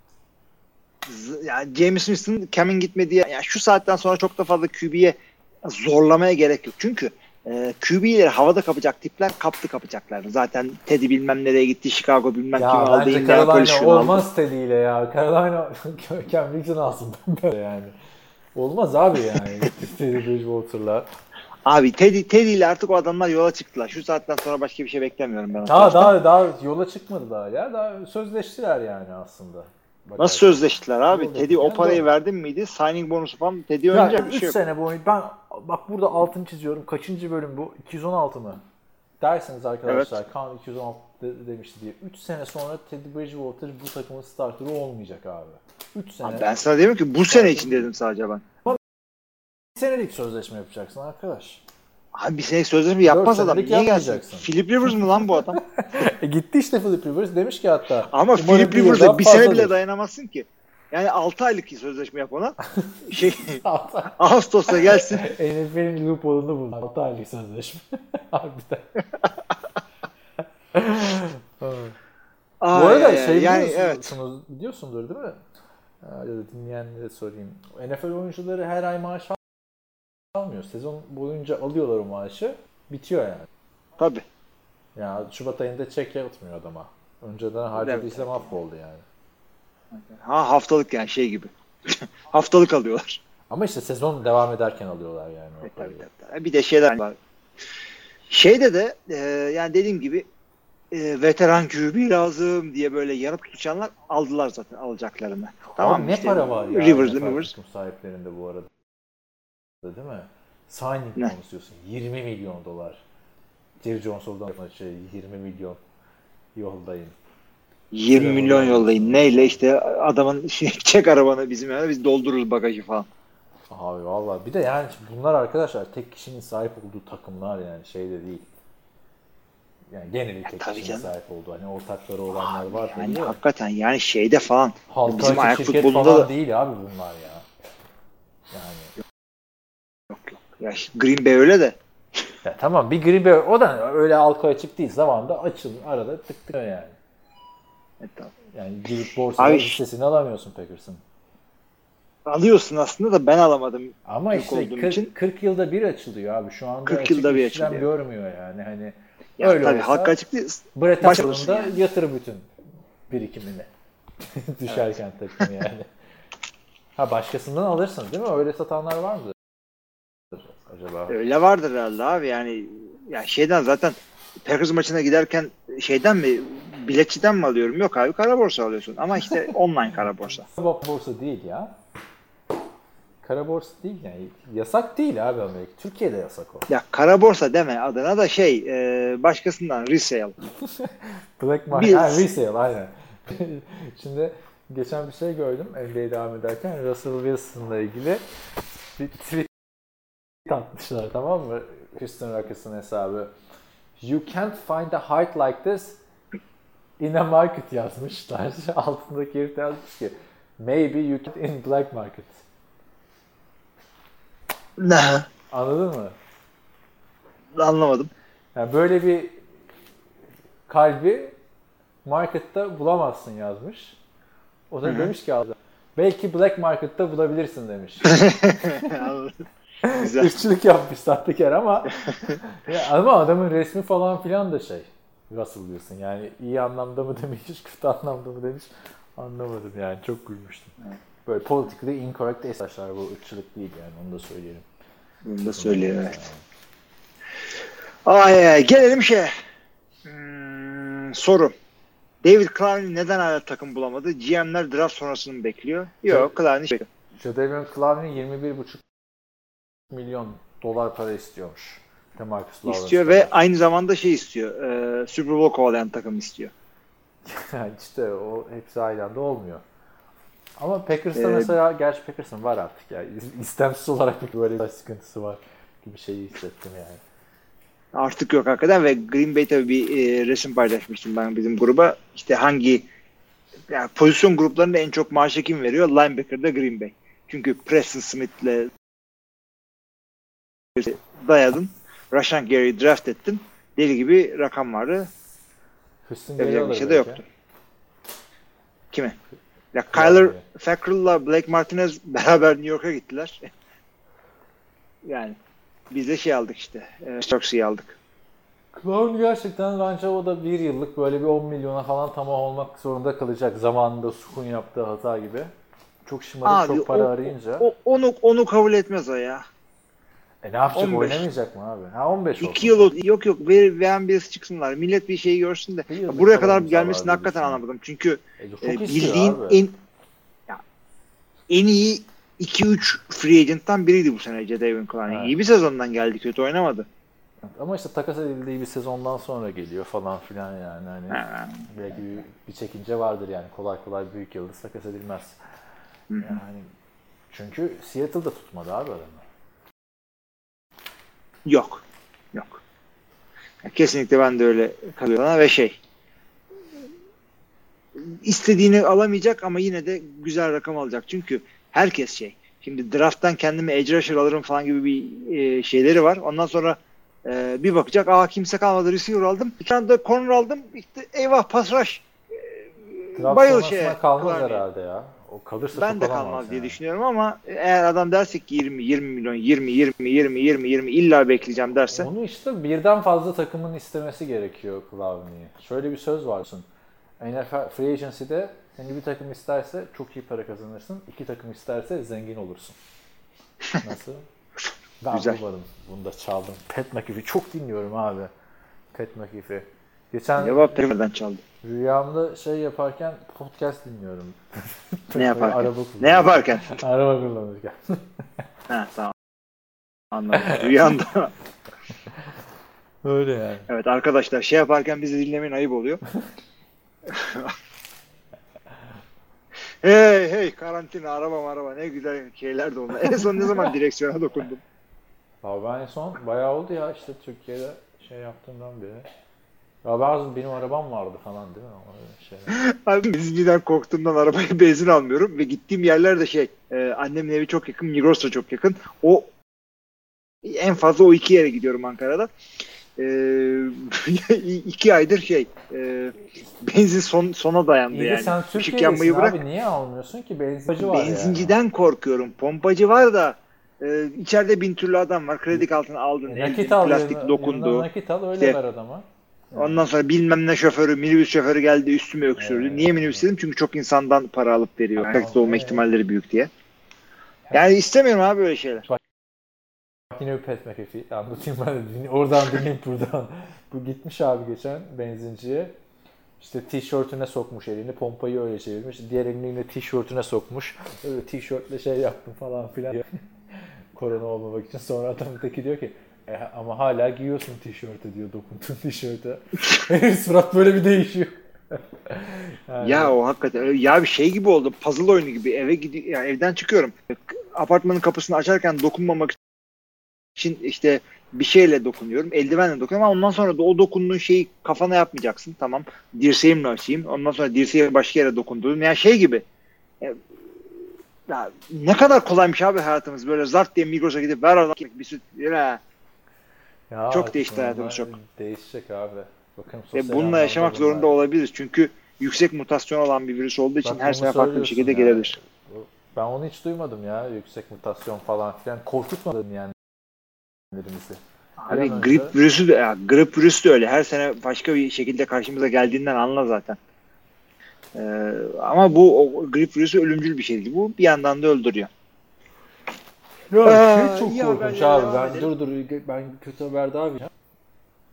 Yani James Winston Cam'in gitmediği yani şu saatten sonra çok da fazla QB'ye zorlamaya gerek yok. Çünkü e, QB'leri havada kapacak tipler kaptı kapacaklar. Zaten Teddy bilmem nereye gitti, Chicago bilmem kim ya aldı, Indianapolis Carolina aldı. olmaz Teddy ile ya. Carolina Cam Newton alsın böyle yani. Olmaz abi yani. Teddy Bridgewater'la. Abi Teddy, Teddy ile artık o adamlar yola çıktılar. Şu saatten sonra başka bir şey beklemiyorum ben. Daha daha daha yola çıkmadı daha ya. Daha sözleştiler yani aslında. Nasıl sözleştiler abi? Teddy o parayı verdin miydi? Signing bonusu falan Teddy Ya oynayacak bir 3 şey yok. sene boyunca ben bak burada altını çiziyorum. Kaçıncı bölüm bu? 216 mı? Dersiniz arkadaşlar. Kaan 216 de- demişti diye. 3 sene sonra Teddy Bridgewater bu takımın starterı olmayacak abi. 3 sene. Abi ben sana diyorum ki bu sene için dedim sadece ben. Bir senelik sözleşme yapacaksın arkadaş. Abi bir senelik sözleşme yapmaz adam. Niye gelsin? Philip Rivers mı lan bu adam? E gitti işte Philip Rivers demiş ki hatta. Ama umarım Philip Rivers'a bir sene bile dayanamazsın ki. Yani 6 aylık sözleşme yap ona. Şey Ağustos'ta gelsin. NFL'in loophole'unu buldu. 6 aylık sözleşme. Harbiden. Bu arada Ay, şey yani biliyorsunuz, evet. biliyorsundur değil mi? Ya da dinleyenlere sorayım. NFL oyuncuları her ay maaş almıyor. Sezon boyunca alıyorlar o maaşı. Bitiyor yani. Tabii. Ya Şubat ayında çek yatmıyor adama. Önceden harcadıysa mahvoldu yani. Ha haftalık yani şey gibi. haftalık alıyorlar. Ama işte sezon devam ederken alıyorlar yani. E, parayı. tabii, tabii, tabii. Bir de şeyler var. Şeyde de e, yani dediğim gibi e, veteran QB lazım diye böyle yanıp tutuşanlar aldılar zaten alacaklarını. Tamam Abi ne İşte para var ya. Rivers, Rivers. sahiplerinde bu arada. Değil mi? Signing Ne? bonus diyorsun. 20 milyon dolar. Jerry Jones oradan şey 20 milyon yoldayım. 20 Bravo. milyon yollayın. Neyle işte adamın şey, çek arabanı bizim yana biz doldururuz bagajı falan. Abi valla bir de yani bunlar arkadaşlar tek kişinin sahip olduğu takımlar yani şey de değil. Yani gene bir tek kişinin canım. sahip olduğu hani ortakları olanlar var Yani hakikaten yani şeyde falan Halka bizim ayak futbolunda da değil abi bunlar ya. Yani. Ya Green Bay öyle de. ya tamam bir Green Bay o da öyle halka açık değil. Zamanında açıl arada tık tık yani. Evet, tamam. Yani girip borsada Abi- hissesini alamıyorsun Packers'ın. Alıyorsun aslında da ben alamadım. Ama işte olduğum 40, için. 40 yılda bir açılıyor abi. Şu anda 40 açık yılda bir açılıyor. görmüyor yani. Hani Ya öyle tabii olsa halka açık değil. Brett da yani. yatır bütün birikimini. Düşerken takımı yani. Ha başkasından alırsın değil mi? Öyle satanlar var mıdır? Acaba? Öyle vardır herhalde abi yani ya şeyden zaten Packers maçına giderken şeyden mi biletçiden mi alıyorum? Yok abi kara borsa alıyorsun ama işte online kara borsa. Kara borsa değil ya. Kara borsa değil yani. Yasak değil abi Amerika. Türkiye'de yasak o. Ya kara borsa deme adına da şey e, başkasından resale. Black Market. Ha, resale aynen. Şimdi geçen bir şey gördüm NBA devam ederken Russell Wilson'la ilgili bir tweet atmışlar tamam mı? Houston Rockets'ın hesabı. You can't find a height like this in a market yazmışlar. Altındaki herif yazmış ki Maybe you can in black market. Ne? Anladın mı? Anlamadım. Yani böyle bir kalbi markette bulamazsın yazmış. O da demiş ki abi belki black market'ta bulabilirsin demiş. Güzel. Irkçılık yapmış sahtekar ama ya ama adamın resmi falan filan da şey Russell diyorsun yani iyi anlamda mı demiş kötü anlamda mı demiş anlamadım yani çok gülmüştüm. Böyle politically incorrect esaslar bu ırkçılık değil yani onu da söyleyelim. Bunu da söylüyor evet. Ay ay gelelim şey. Hmm, soru. David Clowney neden hala takım bulamadı? GM'ler draft sonrasını bekliyor? Yok Clowney bekliyor. Jadavion Clowney 21,5 milyon dolar para istiyormuş. Demarcus Lawrence. istiyor ve aynı zamanda şey istiyor. E, Super Bowl kovalayan takım istiyor. İşte o hepsi aynı anda olmuyor. Ama Packers'ta Ee, mesela gerçi Packers'ın var artık ya. İstemsiz olarak böyle bir sıkıntısı var gibi şeyi hissettim yani. Artık yok hakikaten ve Green Bay tabii bir e, resim paylaşmıştım ben bizim gruba. İşte hangi yani pozisyon gruplarında en çok maaşı kim veriyor? Linebacker'da Green Bay. Çünkü Preston Smith'le dayadın. Rashan Gary'i draft ettin. Deli gibi rakam vardı. Houston Yapacak bir şey de yoktu. Kime? Ya. Kyler Fackrell'la Blake Martinez beraber New York'a gittiler. yani biz de şey aldık işte. E, Stokes'u aldık. Clown gerçekten bence o da bir yıllık böyle bir 10 milyona falan tamam olmak zorunda kalacak. Zamanında Sukun yaptığı hata gibi. Çok şımarık Abi çok para o- arayınca. O, onu onu kabul etmez o ya. E ne yapacak 15. oynamayacak mı abi? Ha 15 olsun. İki yıl o- yok yok ver, veren birisi çıksınlar. Millet bir şeyi görsün de. Yıllık Buraya kadar gelmesini hakikaten anlamadım. Çünkü E, e, bildiğin abi. en ya, en iyi 2-3 free agent'tan biriydi bu sene Jadavion Clowney. Evet. İyi bir sezondan geldi kötü oynamadı. Ama işte takas edildiği bir sezondan sonra geliyor falan filan yani. Hani Ha. belki bir, bir çekince vardır yani. Kolay kolay büyük yıldız takas edilmez. Yani çünkü Seattle'da tutmadı abi adamı. Yok. Yok. Ya, kesinlikle ben de öyle kalıyorum ve şey istediğini alamayacak ama yine de güzel rakam alacak. Çünkü herkes şey. Şimdi draft'tan kendime edge rusher alırım falan gibi bir e, şeyleri var. Ondan sonra e, bir bakacak aa kimse kalmadı receiver aldım. Bir tane de corner aldım. İşte eyvah pass rush. Draft Bayıl şeye, kalmaz herhalde ya. O kalırsa Ben de kalmaz diye yani. düşünüyorum ama eğer adam dersek ki 20 20 milyon 20 20 20 20 20 illa bekleyeceğim derse Onu işte birden fazla takımın istemesi gerekiyor Clowney'i. Şöyle bir söz varsın. NFL Free Agency'de seni bir takım isterse çok iyi para kazanırsın. iki takım isterse zengin olursun. Nasıl? Ben Güzel. bulmadım. Bunu da çaldım. Pat McAfee. Çok dinliyorum abi. Pat McAfee. Geçen cevap nereden çaldı? rüyamda şey yaparken podcast dinliyorum. Ne yaparken? Araba Ne yaparken? Araba kullanırken. ha tamam. Anladım. Rüyanda. Öyle yani. evet arkadaşlar şey yaparken bizi dinlemeyin ayıp oluyor. Hey hey karantina araba araba ne güzel şeyler de onlar. En son ne zaman direksiyona dokundum? Abi ben en son bayağı oldu ya işte Türkiye'de şey yaptığımdan beri. Ya bazı benim arabam vardı falan değil mi? Şeyler. Abi benzinciden korktuğumdan arabaya benzin almıyorum ve gittiğim yerler de şey e, annemin evi çok yakın Migros da çok yakın. O en fazla o iki yere gidiyorum Ankara'da. E, iki aydır şey e, benzin son, sona dayandı İyi de yani. sen Işık yanmayı bırak. abi niye almıyorsun ki? Benzinci var Benzinciden korkuyorum. Pompacı var da e, içeride bin türlü adam var. Kredi kartını aldın. yani. Nakit al plastik yanına- dokundu. nakit al öyle İşte- ver adama. Ondan sonra bilmem ne şoförü, minibüs şoförü geldi üstüme öksürdü. Evet. Niye minibüs dedim? Çünkü çok insandan para alıp veriyor. Taksi olma Evet. ihtimalleri büyük diye. Yani istemiyorum abi böyle şeyler. Yine bir Pat McAfee anlatayım ben de. Oradan dinleyip buradan. Bu gitmiş abi geçen benzinciye. İşte tişörtüne sokmuş elini. Pompayı öyle çevirmiş. Diğer elini yine tişörtüne sokmuş. Öyle tişörtle şey yaptım falan filan. Korona olmamak için. Sonra adamdaki diyor ki e, ama hala giyiyorsun tişörtü diyor dokuntun tişörte. Surat böyle bir değişiyor. Yani- Ya o hakikaten ya bir şey gibi oldu. Puzzle oyunu gibi. Eve gidi ya evden çıkıyorum. Apartmanın kapısını açarken dokunmamak için işte bir şeyle dokunuyorum. Eldivenle dokunuyorum ama ondan sonra da o dokunduğun şeyi kafana yapmayacaksın. Tamam. Dirseğimle açayım. Ondan sonra dirseğe başka yere dokundurdum. Yani şey gibi. Ya, ya ne kadar kolaymış abi hayatımız. Böyle zart diye Migros'a gidip ver adam bir süt. Ya. Ya Çok değişti hayatımız çok. Değişecek abi. Bakın Ve bununla yaşamak bunlar- zorunda olabiliriz. Çünkü yüksek mutasyon olan bir virüs olduğu için Bak her sene farklı bir şekilde ya. gelebilir. Ben onu hiç duymadım ya. Yüksek mutasyon falan filan. Korkutmadım yani. Abi an grip önce- virüsü de ya, grip virüsü de öyle. Her sene başka bir şekilde karşımıza geldiğinden anla zaten. Ee, ama bu o, grip virüsü ölümcül bir şey değil. Bu bir yandan da öldürüyor. Ya Aa, şey çok iyi korkunç abi. Ben edelim. dur dur ben kötü haber daha vereceğim.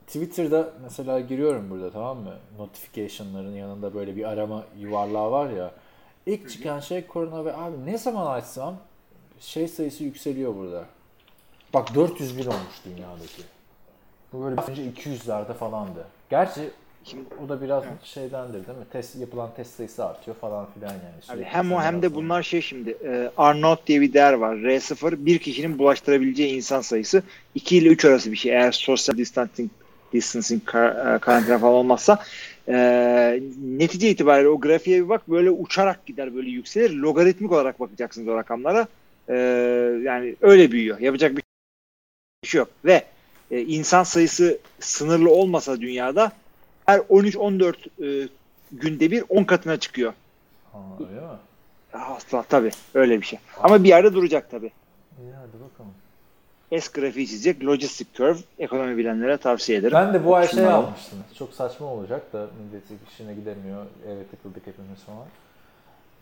Twitter'da mesela giriyorum burada tamam mı? Notification'ların yanında böyle bir arama yuvarlağı var ya. İlk çıkan şey korona ve abi ne zaman açsam şey sayısı yükseliyor burada. Bak 400 bin olmuş dünyadaki. Bu böyle önce 200'lerde falandı. Gerçi Şimdi, o da biraz şeydendir değil mi? Test yapılan test sayısı artıyor falan filan yani. abi hem o hem de bunlar şey şimdi e, R0 diye bir değer var. R0 bir kişinin bulaştırabileceği insan sayısı 2 ile 3 arası bir şey. Eğer sosyal distancing distancing kar, e, karantina falan olmazsa e, netice itibariyle o grafiğe bir bak böyle uçarak gider böyle yükselir. Logaritmik olarak bakacaksınız o rakamlara. E, yani öyle büyüyor. Yapacak bir şey yok. Ve e, insan sayısı sınırlı olmasa dünyada her 13-14 e, günde bir 10 katına çıkıyor. Ha, öyle mi? Asla tabii öyle bir şey. Ama bir yerde duracak tabii. İyi hadi bakalım. S grafiği çizecek. Logistic curve ekonomi bilenlere tavsiye ederim. Ben de bu ay şey almıştım. Çok saçma olacak da millet işine gidemiyor. Eve tıkıldık hepimiz falan.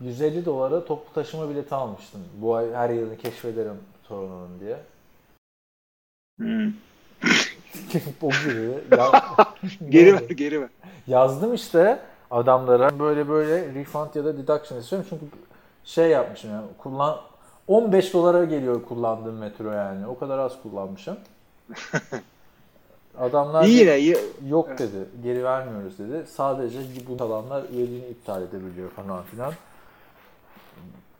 150 dolara toplu taşıma bileti almıştım. Bu ay her yılını keşfederim torununun diye. Hmm. o gibi. Ya, Geri ver, geri ver. Yazdım işte adamlara böyle böyle refund ya da deduction istiyorum. Çünkü şey yapmışım yani kullan 15 dolara geliyor kullandığım metro yani. O kadar az kullanmışım. Adamlar İyi yine iyi. Yok dedi. Geri vermiyoruz dedi. Sadece bu alanlar üyeliğini iptal edebiliyor falan filan.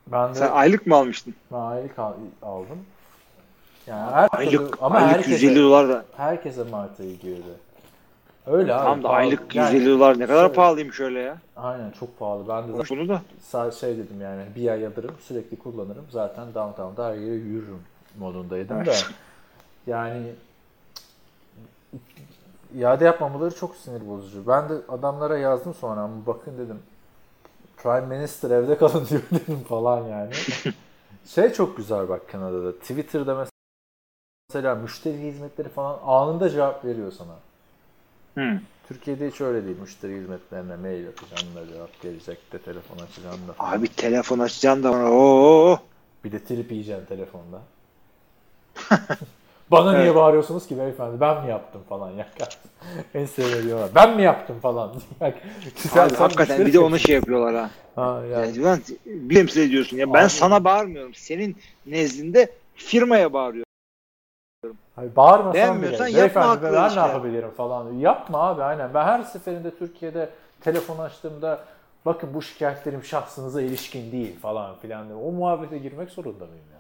Ben de Sen aylık mı almıştın? ben aylık al- aldım. Yani her Aylık, türlü- ama aylık herkese, 150 dolar da. herkese Mart ayı girdi. Öyle abi. Tam da pahalı. aylık Yani 150 dolar ne kadar şöyle- pahalıymış öyle ya. Aynen çok pahalı. Ben de zaten Bunu da. sadece şey dedim yani bir ay alırım sürekli kullanırım. Zaten downtown'da her yere yürürüm modundaydım da. Yani iade yapmamaları çok sinir bozucu. Ben de adamlara yazdım sonra ama bakın dedim Prime Minister evde kalın diyor dedim falan yani. şey çok güzel bak Kanada'da. Twitter'da mesela mesela müşteri hizmetleri falan anında cevap veriyor sana. Hı. Türkiye'de hiç öyle değil. Müşteri hizmetlerine mail atacaksın da cevap gelecek de telefon açacaksın da falan. Abi telefon açacaksın da ona. Oo. Bir de trip yiyeceksin telefonda. Bana niye Evet. bağırıyorsunuz ki beyefendi? Ben mi yaptım falan ya. en sevdiğim Ben mi yaptım falan. Bak, sen- Abi sen hakikaten bir de onu şey yapıyorlar ha. Ha, yani. Yani lan bir temsil ediyorsun ya. Ben Abi. sana bağırmıyorum. Senin nezdinde firmaya bağırıyorum. Hayır, bağırmasan Beğenmiyorsan bile. yapma Beyefendi ben, işte. ne yapabilirim falan. Yapma abi aynen. Ben her seferinde Türkiye'de telefon açtığımda bakın bu şikayetlerim şahsınıza ilişkin değil falan filan. O muhabbete girmek zorunda mıyım ya?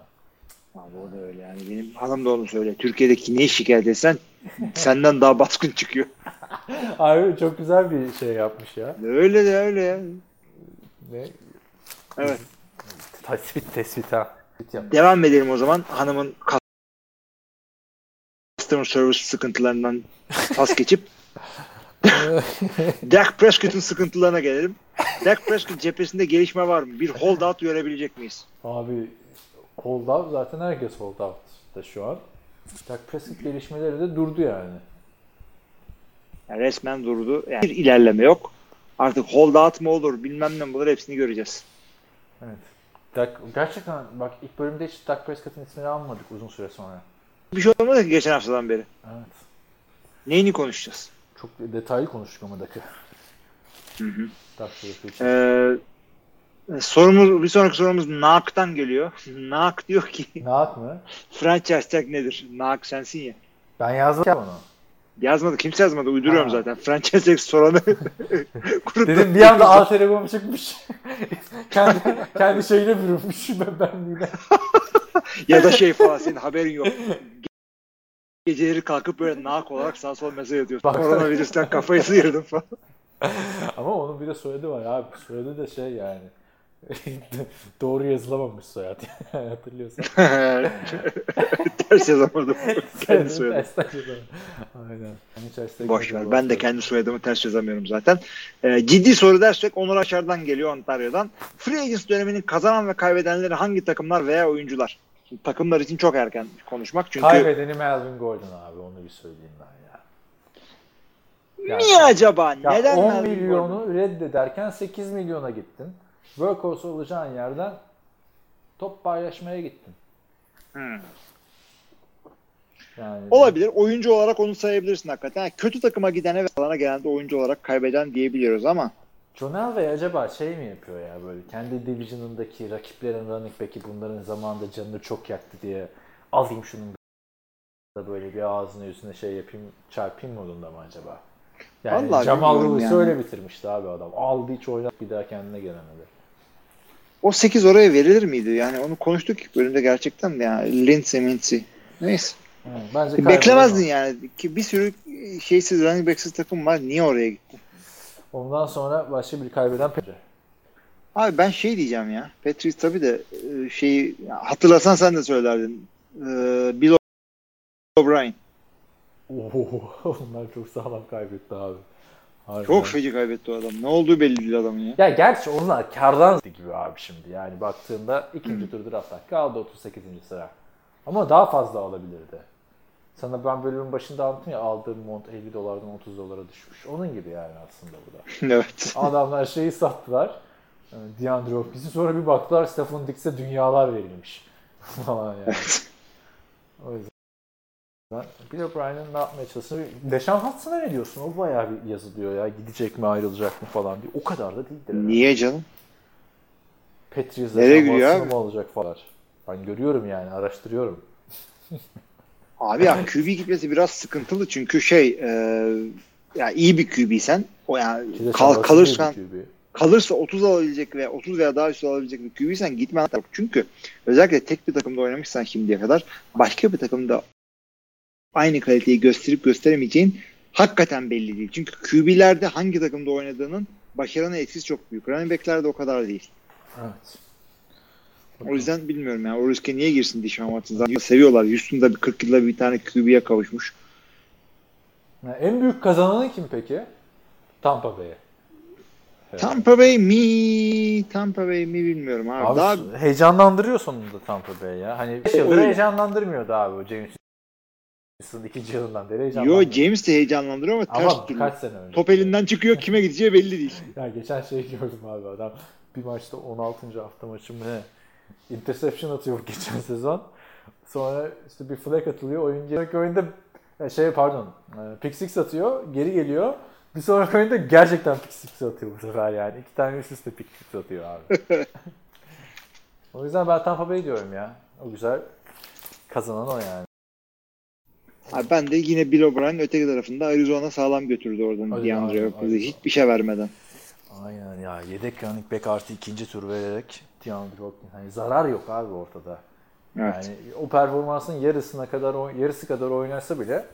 Abi o da öyle yani. Benim hanım da onu söyle. Türkiye'deki neyi şikayet etsen senden daha baskın çıkıyor. Abi çok güzel bir şey yapmış ya. Öyle de öyle ya. Ne? Evet. Tespit tespit ha. Devam edelim o zaman. Hanımın customer service sıkıntılarından pas geçip Dak Prescott'un sıkıntılarına gelelim. Dak Prescott cephesinde gelişme var mı? Bir holdout görebilecek miyiz? Abi hold out zaten herkes hold out da şu an. Dak Prescott gelişmeleri de durdu yani. Yani resmen durdu. Yani bir ilerleme yok. Artık holdout mu olur bilmem ne mi olur hepsini göreceğiz. Evet. Dak, gerçekten bak ilk bölümde hiç Dak Prescott'ın ismini almadık uzun süre sonra. Bir şey olmadı ki geçen haftadan beri. Evet. Neyini konuşacağız? Çok detaylı konuştuk ama Dak'ı. Hı. Ee, sorumuz, bir sonraki sorumuz Nak'tan geliyor. Nak diyor ki yap mı? franchise tag nedir? Nak sensin ya. Ben yazdım ya onu. Yazmadı. Kimse yazmadı. Uyduruyorum Ha. zaten. Franchise tag soranı Dedim bir anda alter ego'm çıkmış. kendi, kendi şeyine bürünmüş ben benliğine. ya da şey falan senin haberin yok. Geceleri kalkıp böyle nak olarak sağ sol mesaj. Bak- Koronavirüsten kafayı sıyırdım falan. Ama onun bir de soyadı var abi. Soyadı da şey yani. Doğru yazılamamış soyad. Yani Hatırlıyorsan. Ters yazamadım. kendi Soyadı soyadım. Aynen. Boş ver. Ben de kendi soyadımı ters yazamıyorum zaten. Ee, ciddi soru dersek Onur Aşar'dan geliyor Ontario'dan. Free Agents döneminin kazanan ve kaybedenleri hangi takımlar veya oyuncular? Şimdi takımlar için çok erken konuşmak. Çünkü Kaybedeni Melvin Gordon abi. Onu bir söyleyeyim ben ya. Yani- niye acaba? Ya Neden 10 Melvin milyonu Gordon? reddederken 8 milyona gittin. Workhorse olacağın yerden top paylaşmaya gittin. Hmm. Yani Olabilir. Oyuncu olarak onu sayabilirsin hakikaten. Yani kötü takıma gidene ve alana gelen de oyuncu olarak kaybeden diyebiliyoruz ama John Elway acaba şey mi yapıyor ya böyle kendi division'ındaki rakiplerin running back'i bunların zamanında canını çok yaktı diye alayım şunun da böyle bir ağzına yüzüne şey yapayım çarpayım modunda mı acaba? Yani Vallahi Jamal bilmiyorum Lewis yani. öyle bitirmişti abi adam. Aldı hiç oynat bir daha kendine gelemedi. o 8 oraya verilir miydi? Yani onu konuştuk ilk bölümde gerçekten de yani Lindsey Mintsey. Neyse. Evet, bence Beklemezdin kaybedemem. yani. Ki bir sürü şeysiz running back'siz takım var. Niye oraya gitti? Ondan sonra başka bir kaybeden Pedro. Abi ben şey diyeceğim ya. Patriots tabii de e, şeyi hatırlasan sen de söylerdin. E, Bill O'Brien. Oho, onlar çok sağlam kaybetti abi. Harbiden. Çok feci kaybetti o adam. Ne olduğu belli değil adamın ya. Ya gerçi onlar kardan gibi abi şimdi. Yani baktığında ikinci tur drafttan kaldı 38. sıra. Ama daha fazla alabilirdi. Sana ben bölümün başında anlattım ya aldığım mont 50 dolardan 30 dolara düşmüş. Onun gibi yani aslında bu da. evet. Adamlar şeyi sattılar. Yani DeAndre Hopkins'i sonra bir baktılar Stephen Dix'e dünyalar verilmiş. falan yani. O yüzden Bill O'Brien'in ne yapmaya çalıştığını... Deşan Hutson'a ne diyorsun? O bayağı bir yazılıyor ya. Gidecek mi ayrılacak mı falan diye. O kadar da değildir. herhalde. Niye canım? Patriots'da Nereye gidiyor abi? olacak falan. Ben görüyorum yani araştırıyorum. Abi ya QB gitmesi biraz sıkıntılı çünkü şey e, ya iyi bir QB sen o yani kal, kalırsan kalırsa 30 alabilecek ve 30 veya daha üstü alabilecek bir QB'sen gitmen lazım. Çünkü özellikle tek bir takımda oynamışsan şimdiye kadar başka bir takımda aynı kaliteyi gösterip gösteremeyeceğin hakikaten belli değil. Çünkü QB'lerde hangi takımda oynadığının başarının etkisi çok büyük. Running back'lerde o kadar değil. Evet. O yüzden bilmiyorum yani o riske niye girsin Deshaun Watson? Zaten seviyorlar. Houston'da bir 40 yılda bir tane QB'ye kavuşmuş. Yani en büyük kazananı kim peki? Tampa Bay. Evet. Tampa Bay mi? Tampa Bay mi bilmiyorum abi. Abi Daha heyecanlandırıyor sonunda Tampa Bay ya. Hani bir yıldır Öyle. heyecanlandırmıyordu abi o James Wilson'ın ikinci yılından beri Yo heyecanlandırıyor. James de heyecanlandırıyor ama ters Ama türlü. kaç sene önce. Top elinden çıkıyor kime gideceği belli değil. Ya geçen şey gördüm abi adam bir maçta 16. hafta maçı mı ne? Interception atıyor geçen sezon. Sonra işte bir flag atılıyor. Oyuncu sonraki oyunda ya şey pardon e, pick six atıyor. Geri geliyor. Bir sonraki oyunda gerçekten pick six atıyor bu sefer yani. İki tane üst üste pick six atıyor abi. o yüzden ben Tampa Bay diyorum ya. O güzel kazanan o yani. Abi ben de yine Bill O'Brien öteki tarafında Arizona sağlam götürdü oradan DeAndre aynen. hiçbir şey vermeden. Aynen ya yedek running back artı ikinci tur vererek DeAndre Hopkins hani zarar yok abi ortada. Evet. Yani o performansın yarısına kadar yarısı kadar oynarsa bile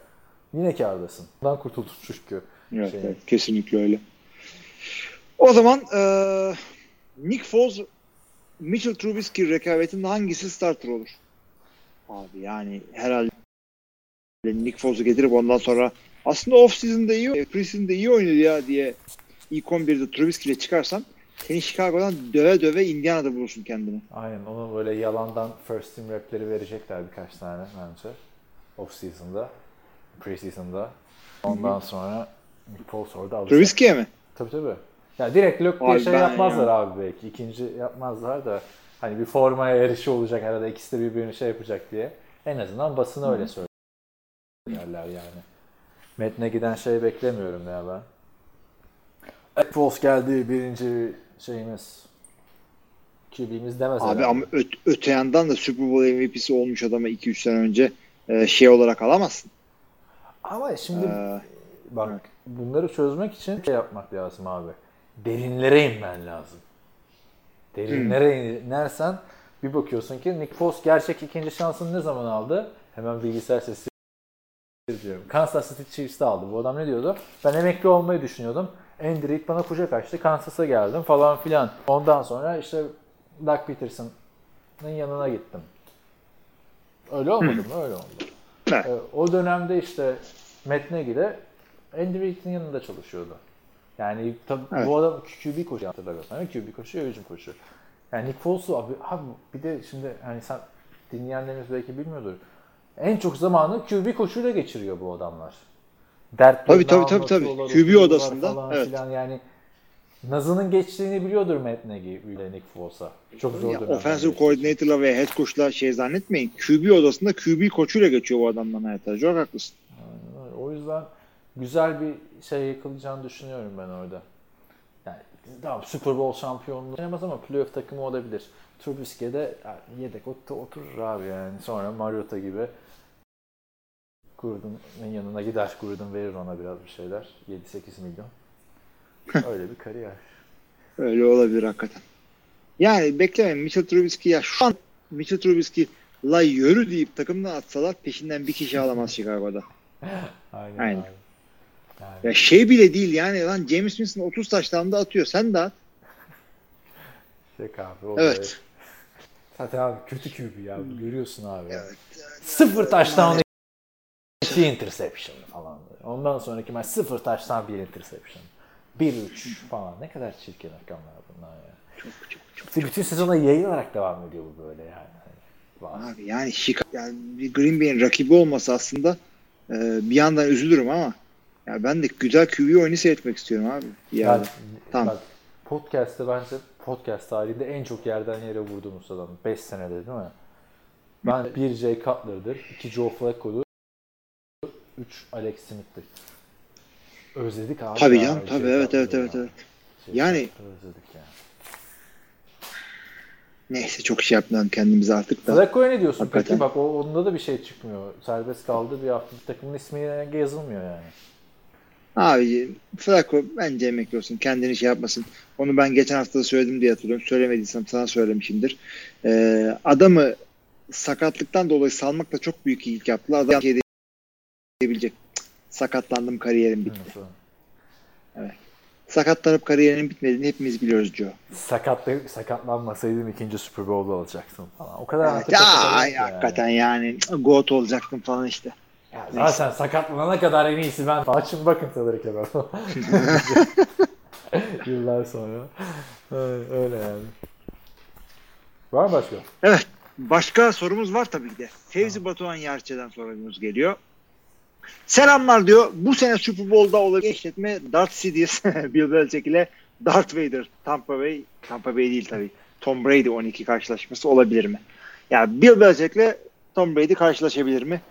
yine kârdasın. Bundan kurtuldun çünkü. Evet, Şey. evet, kesinlikle öyle. O zaman eee Nick Foles Mitchell Trubisky rekabetinde hangisi starter olur? Abi yani herhalde Nick Foles'u getirip ondan sonra aslında off season'da iyi, preseason'da iyi oynadı ya diye ilk 11'de Trubisky ile çıkarsan seni Chicago'dan döve döve Indiana'da bulursun kendini. Aynen onu böyle yalandan first team repleri verecekler birkaç tane bence. Off season'da, preseason'da. Ondan sonra Nick Foles orada alacak. Trubisky'ye mi? Tabii tabii. Ya direkt lök diye şey yapmazlar ya. abi belki. İkinci yapmazlar da hani bir formaya yarışı olacak arada ikisi de birbirini şey yapacak diye. En azından basına öyle söylerler yani. Metne giden şey beklemiyorum ya ben. Foles geldi birinci şeyimiz. QB'miz demez Abi herhalde. ama öt- öte yandan da Super Bowl MVP'si olmuş adama 2-3 sene önce e, şey olarak alamazsın. Ama şimdi Ee, bak evet. bunları çözmek için şey yapmak lazım abi. Derinlere inmen lazım. Derinlere inersen bir bakıyorsun ki Nick Foles gerçek ikinci şansını ne zaman aldı? Hemen bilgisayar sesi diyorum. Kansas City Chiefs'te aldı. Bu adam ne diyordu? Ben emekli olmayı düşünüyordum. Andy Reid bana kucak açtı. Kansas'a geldim falan filan. Ondan sonra işte Doug Peterson'ın yanına gittim. Öyle olmadı mı? Öyle oldu. Ee, o dönemde işte Matt Nagy de Andy Reid'in yanında çalışıyordu. Yani tabii Evet. bu adam QB koşu hatırlamıyorsan. QB koşuyor, hücum koşuyor. Yani Nick Foles'u abi, abi bir de şimdi hani sen dinleyenlerimiz belki bilmiyordur. En çok zamanı QB koşuyla geçiriyor bu adamlar. Dertlerini Tabii, tabii, tabii, tabii. anlatıyorlar, QB odasında, Falan evet. filan yani Nazının geçtiğini biliyordur Matt Nagy ile Nick Foles'a. Çok zor Ya, dönemler offensive coordinator'la ve head coach'la şey zannetmeyin. QB odasında QB koçuyla geçiyor bu adamdan hayata. Çok haklısın. Aynen. O yüzden güzel bir şey yıkılacağını düşünüyorum ben orada. Yani tamam Super Bowl şampiyonluğu oynamaz ama playoff takımı olabilir. Trubisky'e de yedek ot- oturur abi yani. Sonra Mariota gibi Gruden'ın yanına gider. Gruden verir ona biraz bir şeyler. 7-8 milyon. Öyle bir kariyer. Öyle olabilir hakikaten. Yani beklemeyin Mitchell Trubisky ya şu an Mitchell Trubisky la yürü deyip takımdan atsalar peşinden bir kişi alamaz Chicago'da. Aynen. Aynen. abi. Yani Ya şey bile değil yani lan James Winston 30 taşlarında atıyor. Sen de at. Şaka abi. o Evet. Zaten abi kötü QB ya. Görüyorsun abi. Evet. Sıfır taştan iki interception falan. Ondan sonraki maç sıfır taştan bir interception. 1-3 falan. Ne kadar çirkin rakamlar bunlar ya. Çok çok çok. Bütün sezona yayılarak devam ediyor bu böyle yani. Abi yani Chicago yani Green Bay'in rakibi olması aslında e, bir yandan üzülürüm ama ya ben de güzel QB oyunu seyretmek istiyorum abi. Ben, yerde. Tamam. bak, podcast'te bence podcast tarihinde en çok yerden yere vurduğumuz adam. 5 senede değil mi? Ben 1 Jay Cutler'dır, 2 Joe Flacco'dur, 3 Alex Smith'tir. Özledik abi. Tabii canım tabii evet evet evet ya. evet. Jay Yani- özledik yani. Neyse çok şey yapmayalım kendimize artık da. Flacco'ya ne diyorsun Hakikaten. peki? Bak o, onda da bir şey çıkmıyor. Serbest kaldı bir hafta takımın ismi yazılmıyor yani. Abi Flacco bence emekli olsun. Kendini şey yapmasın. Onu ben geçen hafta da söyledim diye hatırlıyorum. Söylemediysem sana söylemişimdir. Ee, adamı sakatlıktan dolayı salmakla çok büyük iyilik yaptılar. Adam şey diyebilecek. "Cık, Sakatlandım kariyerim bitti. Nasıl? Sakatlanıp kariyerinin bitmediğini hepimiz biliyoruz Joe. Sakatlı, sakatlanmasaydım ikinci Super Bowl'da alacaktım falan. O kadar Evet, ya, yok yani. hakikaten yani GOAT olacaktım falan işte. Ya zaten sakatlanana kadar en iyisi ben. Açın bakın Tadırık'la ben. Yıllar sonra. Öyle, yani. Var mı başka? Evet. Başka sorumuz var tabii ki de. Fevzi Batuhan Yarçe'den sorumuz geliyor. Selamlar diyor. Bu sene Super Bowl'da olabilir işletme Darth Sidious Bill Belichick ile Darth Vader Tampa Bay Tampa Bay değil tabii. Tom Brady 12 karşılaşması olabilir mi? Ya Bill Belichick ile Tom Brady karşılaşabilir mi?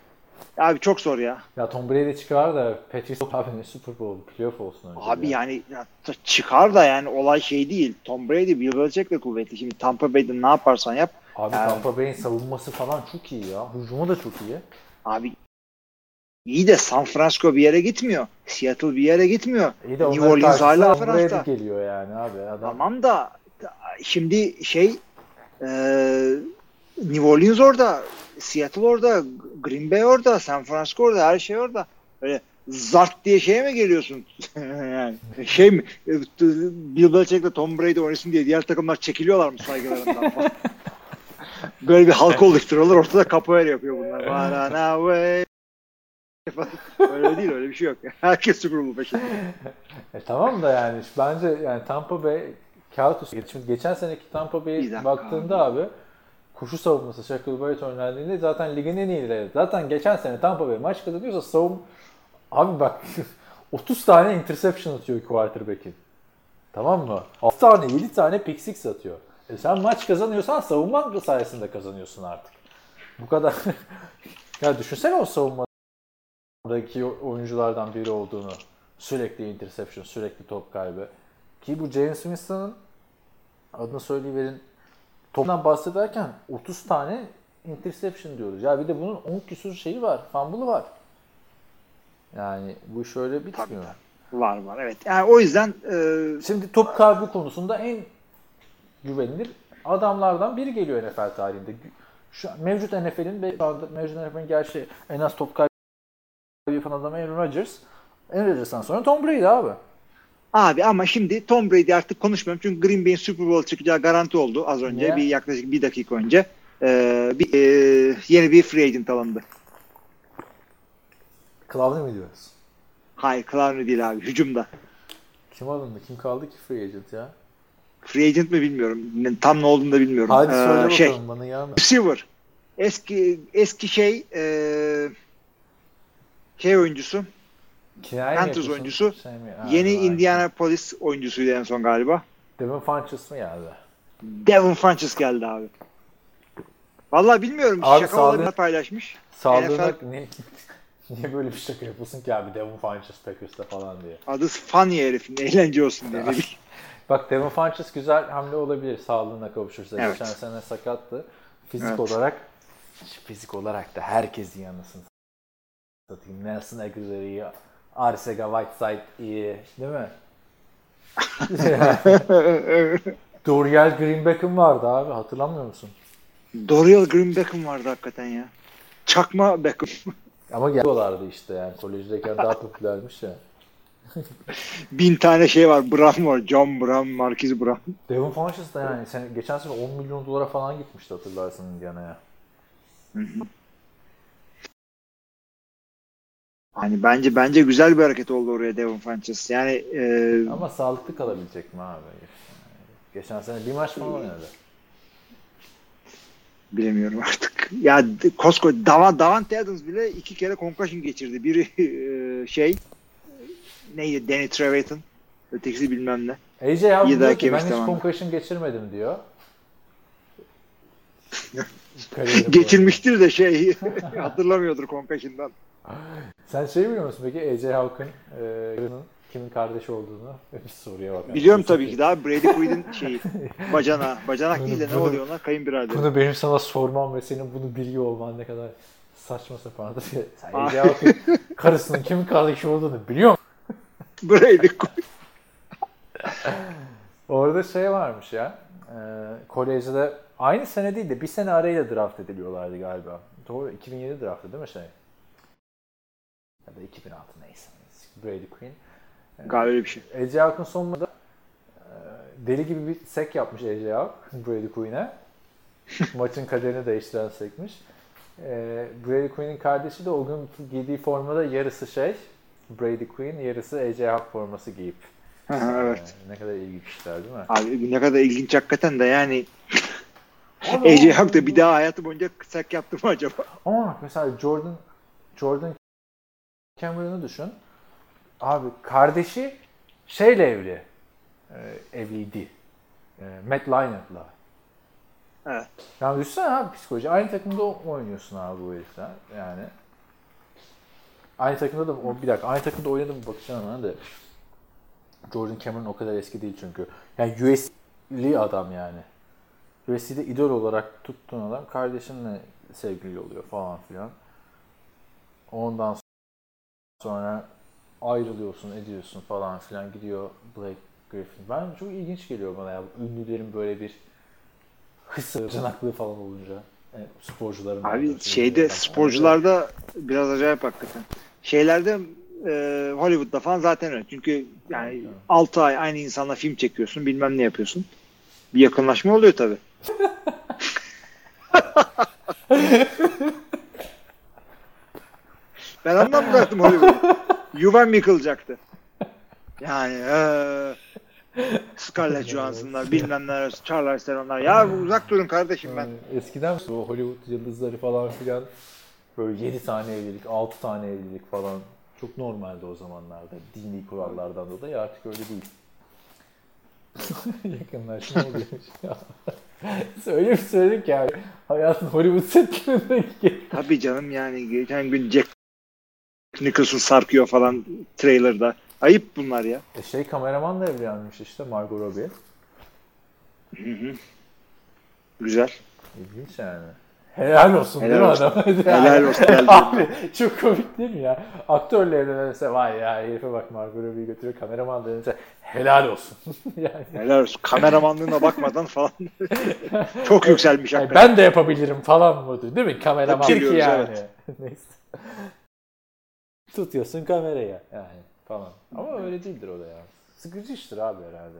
Abi çok zor ya. Ya Tom Brady çıkar da Patrice abi ne Super Bowl playoff olsun önce. Abi ya. yani ya, çıkar da yani olay şey değil. Tom Brady Bill Belichick de kuvvetli. Şimdi Tampa Bay'de ne yaparsan yap. Abi Yani- Tampa Bay'in savunması falan çok iyi ya. Hücumu da çok iyi. Abi İyi de San Francisco bir yere gitmiyor. Seattle bir yere gitmiyor. İyi de New Orleans hala Fransa. Geliyor yani abi. Adam Tamam da şimdi şey e, New Orleans orada, Seattle orada, Green Bay orada, San Francisco orada, her şey orada. Öyle zart diye şeye mi geliyorsun? yani şey mi? e, Bill Belichick'le Tom Brady oynasın diye diğer takımlar çekiliyorlar mı saygılarından falan? Böyle bir halka oluşturuyorlar. Ortada capoeira yapıyor bunlar. Banana way. Öyle değil öyle bir şey yok. Herkes Super Bowl peşinde. E tamam da yani bence yani Tampa Bay kağıt üstü. Şimdi geçen seneki Tampa Bay'e baktığında abi. koşu savunması Shaquille Barrett oynadığında zaten ligin en iyileri. Zaten geçen sene Tampa Bay maç kazanıyorsa savun abi bak 30 tane interception atıyor quarterback'in. Tamam mı? 6 tane 7 tane pick six atıyor. E sen maç kazanıyorsan savunman sayesinde kazanıyorsun artık. Bu kadar. ya düşünsene o savunmadaki oyunculardan biri olduğunu. Sürekli interception, sürekli top kaybı. Ki bu James Winston'ın adını söyleyiverin toptan bahsederken 30 tane interception diyoruz. Ya bir de bunun 10 küsur şeyi var. Fumble'ı var. Yani bu iş öyle bitmiyor. Var var evet. Yani o yüzden e, Şimdi top kaybı konusunda en güvenilir adamlardan biri geliyor NFL tarihinde. Şu mevcut NFL'in ve mevcut NFL'in gerçi en az top kaybı yapan adam Aaron Rodgers. Aaron Rodgers'tan sonra Tom Brady abi. Abi ama şimdi Tom Brady artık konuşmuyorum çünkü Green Bay'in Super Bowl çıkacağı garanti oldu az önce. Niye? Bir yaklaşık bir dakika önce. Ee, bir, e, yeni bir free agent alındı. Clowney mi diyoruz? Hayır Clowney değil abi. Hücumda. Kim alındı? Kim kaldı ki free agent ya? Free agent mi bilmiyorum. Tam ne olduğunu da bilmiyorum. Hadi Ee, söyle bakalım şey, bana ya. receiver. Eski eski şey e, şey oyuncusu. Kinaye mi Panthers oyuncusu. Şey mi? Ha, Yeni aynen. Indianapolis oyuncusuydu en son galiba. Devin Funches mı geldi? Devin Funches geldi abi. Vallahi bilmiyorum. Abi Şaka paylaşmış. Sağlığına NFL niye, niye böyle bir şaka yapıyorsun ki abi Devin Funches Packers'ta falan diye. Adı funny herifin. Eğlence olsun diye. Ne. Bak Devin Funches güzel hamle olabilir sağlığına kavuşursa. Evet. Geçen sene sakattı. Fizik Evet. olarak fizik olarak da herkesin yanısını satayım. Nelson Aguilar iyi. Arcega Whiteside iyi. Değil mi? Dorial Greenback'ın vardı abi. Hatırlamıyor musun? Dorial Green Beckham vardı hakikaten ya. Çakma Beckham. Ama geliyorlardı işte yani. Kolejdeyken daha popülermiş ya. Bin tane şey var. Brown var. John Brown, Marquis Brown. Devin Funches da yani sen, geçen sene 10 milyon dolara falan gitmişti hatırlarsın Indiana'ya. Hani bence bence güzel bir hareket oldu oraya Devin Funches. Yani e, Ama sağlıklı kalabilecek mi abi? Geçen sene bir maç falan oynadı. bilemiyorum artık. Ya koskoca Davan, Davante Adams bile iki kere concussion geçirdi. Biri e, şey neydi? Danny Trevathan. Ötekisi bilmem ne. AJ İyi diyor ki ben hiç zamanında. concussion geçirmedim diyor. Geçirmiştir de şey hatırlamıyordur concussion'dan. Sen şey biliyor musun peki AJ Hawk'ın e, kimin kardeşi olduğunu? Bir soruya bak. Biliyorum tabii ki daha Brady Quinn'in şeyi. Bacana. Bacanak Bunu- değil de ne bunu- oluyor ona? Kayınbirader. Bunu benim sana sormam ve senin bunu biliyor olman ne kadar saçma sapandır. Sen Ah. AJ Hawk'ın karısının kimin kardeşi olduğunu biliyor musun? Brady Quinn. Orada şey varmış ya. E, kolejde aynı sene değil de bir sene arayla draft ediliyorlardı galiba. Doğru 2007 draftı değil mi şey? Ya da 2006 neyse. Brady Quinn. Galiba öyle bir şey. AJ Hawk'ın sonunda e, deli gibi bir sek yapmış AJ Hawk Brady Quinn'e. Maçın kaderini değiştiren sekmiş. E, Brady Quinn'in kardeşi de o gün giydiği formada yarısı şey Brady Quinn, yarısı AJ Hawk forması giyip. evet. E, ne kadar ilginç işler değil mi? Abi ne kadar ilginç hakikaten de yani AJ Hawk da bir daha hayatı boyunca sak yaptı mı acaba? Ama bak mesela Jordan Jordan Cameron'ı düşün. Abi kardeşi şeyle evli. E, evliydi. E, Matt Leinart'la. Evet. Yani düşünsene abi psikoloji. Aynı takımda oynuyorsun abi bu herifler. Yani. Aynı takımda da o bir dakika aynı takımda oynadım mı bakacağım hemen de. Jordan Cameron o kadar eski değil çünkü. Yani USC'li adam yani. USC'de idol olarak tuttuğun adam kardeşinle sevgili oluyor falan filan. Ondan Sonra ayrılıyorsun, ediyorsun falan filan gidiyor Blake Griffin. Ben çok ilginç geliyor bana ya. Ünlülerin böyle bir hısı, cınaklığı falan olunca. Yani sporcuların. Abi şeyde sporcularda biraz acayip hakikaten. Şeylerde e, Hollywood'da falan zaten öyle. Çünkü yani Evet. 6 ay aynı insanla film çekiyorsun, bilmem ne yapıyorsun. Bir yakınlaşma oluyor tabii. ben ondan bıraktım Hollywood'u. Yuvam yıkılacaktı. Yani eee Scarlett Johansson'lar, bilmem neler, Charlize Theron'lar. Ya uzak durun kardeşim ben. Yani eskiden bu Hollywood yıldızları falan filan böyle 7 tane evlilik, 6 tane evlilik falan çok normaldi o zamanlarda. Dini kurallardan dolayı artık öyle değil. Yakınlaşma oluyormuş ya. Öyle bir söyledik yani. Hayatın Hollywood setlerindeki. Tabii canım yani geçen gün Jack Nicholson sarkıyor falan trailerda. Ayıp bunlar ya. E şey kameramanla evlenmiş işte Margot Robbie. Güzel. İlginç yani. Helal olsun Helal değil mi olsun. adam? Helal olsun, helal Abi çok komik değil mi ya? Aktörle evlenirse vay ya herife bak Margot Robbie'yi götürüyor kameraman dönünce helal olsun. yani, Helal olsun. Kameramanlığına bakmadan falan. Çok yükselmiş yani ben de yapabilirim falan mı? Değil mi? Kameraman ki yani. evet. Neyse. Tutuyorsun kameraya yani falan. Ama öyle değildir o da ya. Sıkıcı iştir abi herhalde.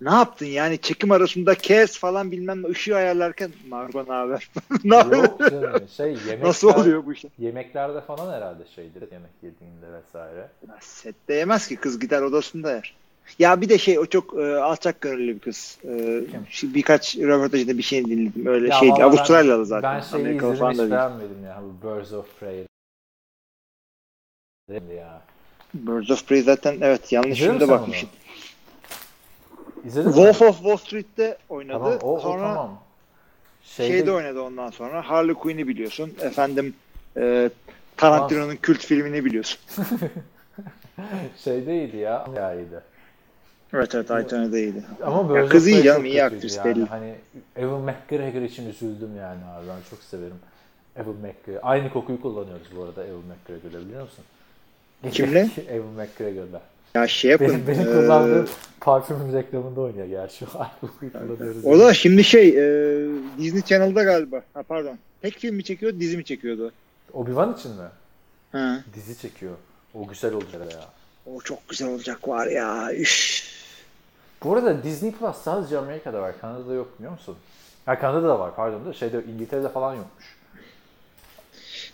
Ne yaptın yani çekim arasında kes falan bilmem ne ışığı ayarlarken Margot ne haber? ne haber? Yok canım şey yemekler, Nasıl oluyor bu işler? Yemeklerde falan herhalde şeydir yemek yediğinde vesaire. Ya Sette yemez ki kız gider odasında yer. Ya bir de şey o çok e, alçak gönüllü bir kız. E, birkaç röportajında bir şey dinledim. Öyle Ya şey Avustralyalı zaten. Ben şeyi Amerikalı izledim hiç beğenmedim ya. Birds of Prey. Ya. Birds of Prey zaten evet yanlış sen bakmışım. İzledin mi? Wolf of Wall Street'te oynadı. Tamam, o, o sonra tamam. Şeyde, şeyde oynadı ondan sonra. Harley Quinn'i biliyorsun. Efendim e, Tarantino'nun kült filmini biliyorsun. şeydeydi ya. Ya iyiydi. Evet evet Aytan'da iyiydi. Ama Ya Birds kız iyi canım, iyi aktris yani. belli. Hani Evan McGregor için üzüldüm yani abi. Ben çok severim. Evan McGregor. Aynı kokuyu kullanıyoruz bu arada Evan McGregor'da biliyor musun? Kimle? Evan McGregor'da. Ya şey yapın. Benim, benim e, kullandığım parfüm reklamında oynuyor gerçi. O da şimdi şey e, Disney Channel'da galiba. Ha pardon. Tek film mi çekiyordu, dizi mi çekiyordu? Obi-Wan için mi? Ha. Dizi çekiyor. O güzel olacak ya. O çok güzel olacak var ya. Üf. Bu arada Disney Plus sadece Amerika'da var. Kanada'da yok biliyor musun? Ha Kanada'da da var pardon da şeyde İngiltere'de falan yokmuş.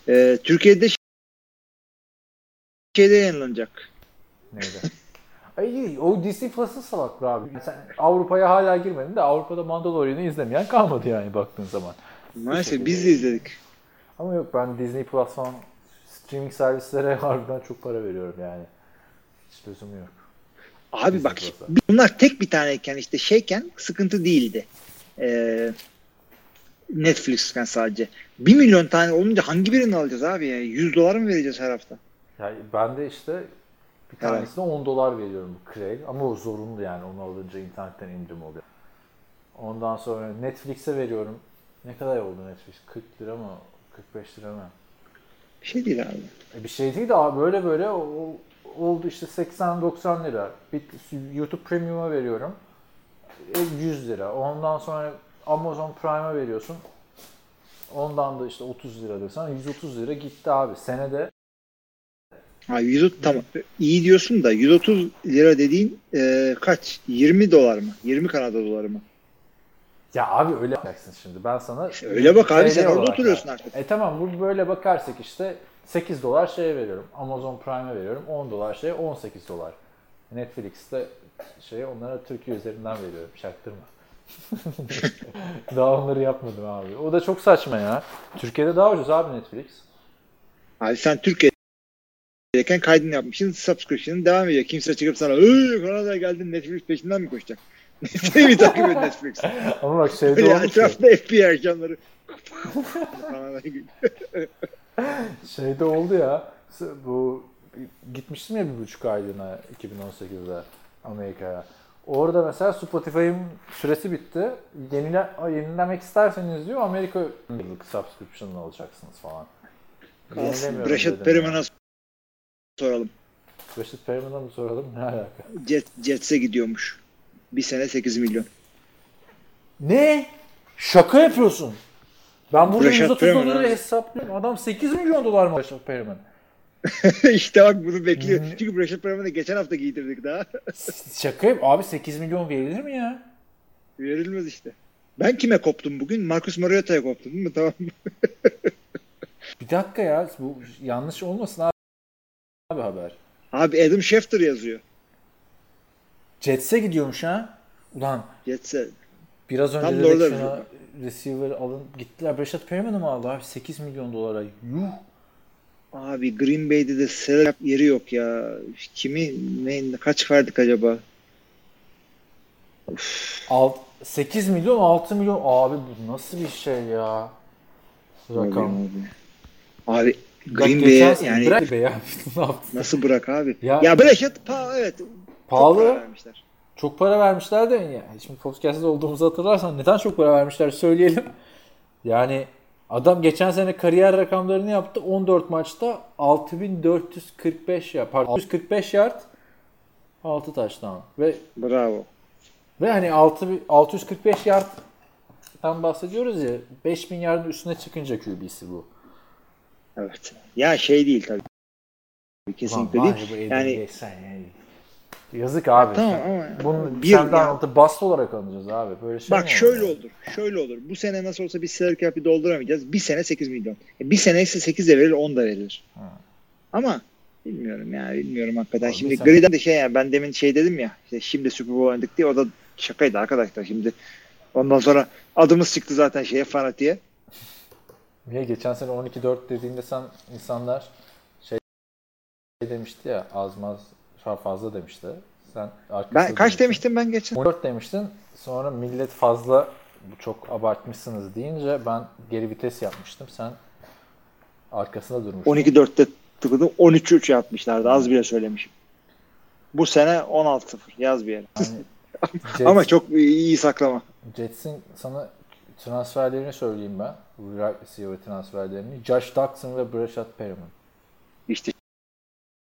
E, Türkiye'de şeyde yayınlanacak. Neydi? Ay, o Disney Plus'ın salaklığı abi. Sen Avrupa'ya hala girmedin de Avrupa'da Mandalorian'ı izlemeyen kalmadı yani baktığın zaman. Maalesef biz de izledik. Ama yok ben Disney Plus falan streaming servislere harbiden çok para veriyorum yani. Hiç lüzum yok. Abi Disney bak Plus'a. bunlar tek bir taneyken işte şeyken sıkıntı değildi. Ee, Netflix'ten sadece. Bir milyon tane olunca hangi birini alacağız abi ya? 100 dolar mı vereceğiz her hafta? Yani ben de işte bir Evet. tanesine 10 dolar veriyorum bu Craig. Ama o zorunlu yani onu alınca internetten indirim oluyor. Ondan sonra Netflix'e veriyorum. Ne kadar oldu Netflix? 40 lira mı? 45 lira mı? Bir şey değil abi. E bir şey değil de abi böyle böyle o- oldu işte 80-90 lira. Bir YouTube Premium'a veriyorum. E, 100 lira. Ondan sonra Amazon Prime'a veriyorsun. Ondan da işte 30 lira desen 130 lira gitti abi. Senede Ha 130 tamam. İyi diyorsun da 130 lira dediğin e, kaç? 20 dolar mı? 20 Kanada doları mı? Ya abi öyle bakacaksın şimdi. Ben sana Öyle bak abi, TL sen orada oturuyorsun ver. artık. E tamam bu böyle bakarsak işte 8 dolar şeye veriyorum. Amazon Prime'e veriyorum. 10 dolar şeye 18 dolar. Netflix'te şey onlara Türkiye üzerinden veriyorum. Çaktırma. daha onları yapmadım abi. O da çok saçma ya. Türkiye'de daha ucuz abi Netflix. Abi sen Türkiye'deyken kaydını yapmışsın. Subscription'ın devam ediyor. Kimse çıkıp sana "Iıı, Kanada'ya geldin Netflix peşinden mi koşacak? Mi takip et Netflix? Ama bak şeyde Böyle olmuş ya. etrafta FBI ajanları. Şeyde oldu ya. Bu gitmiştim ya bir buçuk aylığına 2018'de Amerika'ya. Orada mesela Spotify'ın süresi bitti. Yenile, yenilemek isterseniz diyor Amerika yıllık subscription alacaksınız falan. Kalsın. Breşet Periman'a. Soralım. Rashid Perriman'a mı soralım? Ne alaka? Jet, Jets'e gidiyormuş. Bir sene 8 milyon. Ne? Şaka yapıyorsun. Ben burada Rashad 130 Perriman doları abi. hesaplıyorum. Adam 8 milyon dolar mı Rashad Perriman? işte bak bunu bekliyor. Hmm. Çünkü Rashad Perriman'ı geçen hafta giydirdik daha. Şaka yap. Abi 8 milyon verilir mi ya? Verilmez işte. Ben kime koptum bugün? Marcus Mariota'ya koptum değil mi? Tamam. Bir dakika ya. Bu yanlış olmasın abi, abi haber. Abi Adam Schefter yazıyor. Jets'e gidiyormuş ha. Ulan Jets'e. biraz önce Tam dedik şuna receiver alın. Gittiler Rashad Perriman'ı mı aldı abi? 8 milyon dolara. Yuh. Abi Green Bay'de de salary yeri yok ya. Kimi ne kaç verdik acaba? Alt, 8 milyon 6 milyon. Abi bu nasıl bir şey ya? Rakam. Abi. Abi Bak Green Bay'e yani Bırak be ya. nasıl bırak abi? Ya- Ya, Brechet pa evet. çok Pahalı. para vermişler. Çok para vermişler de ya. Şimdi podcast'ta olduğumuzu hatırlarsan neden çok para vermişler söyleyelim. Yani adam geçen sene kariyer rakamlarını yaptı. 14 maçta 6445 ya pardon 645 yard 6 taştan ve Bravo. ve hani 6 645 yardtan bahsediyoruz ya 5000 yardın üstüne çıkınca QB'si bu. Evet. Ya şey değil tabii. Kesinlikle Ulan değil. Yani Eddie Geçen ya. Yazık abi. Tamam Sen- ama Bunu bir bir ya- Sam bast olarak alacağız abi. Böyle şey Bak şöyle olur? Şöyle olur. Bu sene nasıl olsa biz salary cap'i dolduramayacağız. Bir sene 8 milyon. E, Bir sene ise 8 de verilir 10 da verilir. Ama bilmiyorum ya bilmiyorum hakikaten. Abi şimdi sen- Griden de şey yani ben demin şey dedim ya işte şimdi Super Bowl oynadık diye o da şakaydı arkadaşlar şimdi. Ondan sonra adımız çıktı zaten şeye fanatiğe. Niye geçen sene 12-4 dediğinde sen insanlar şey demişti ya az maz fazla demişti. Sen Ben kaç demiştin. demiştim ben geçen? 14 demiştin. Sonra millet fazla bu çok abartmışsınız deyince ben geri vites yapmıştım. Sen arkasında durmuştun. 12-4'te tıkladım 13-3 yapmışlardı az bile söylemişim. Bu sene 16-0 yaz bir yere. Yani Jets- Ama çok iyi saklama. Jets'in sana transferlerini söyleyeyim ben. Wide receiver transferlerini. Josh Doxson ve Brashad Perriman. İşte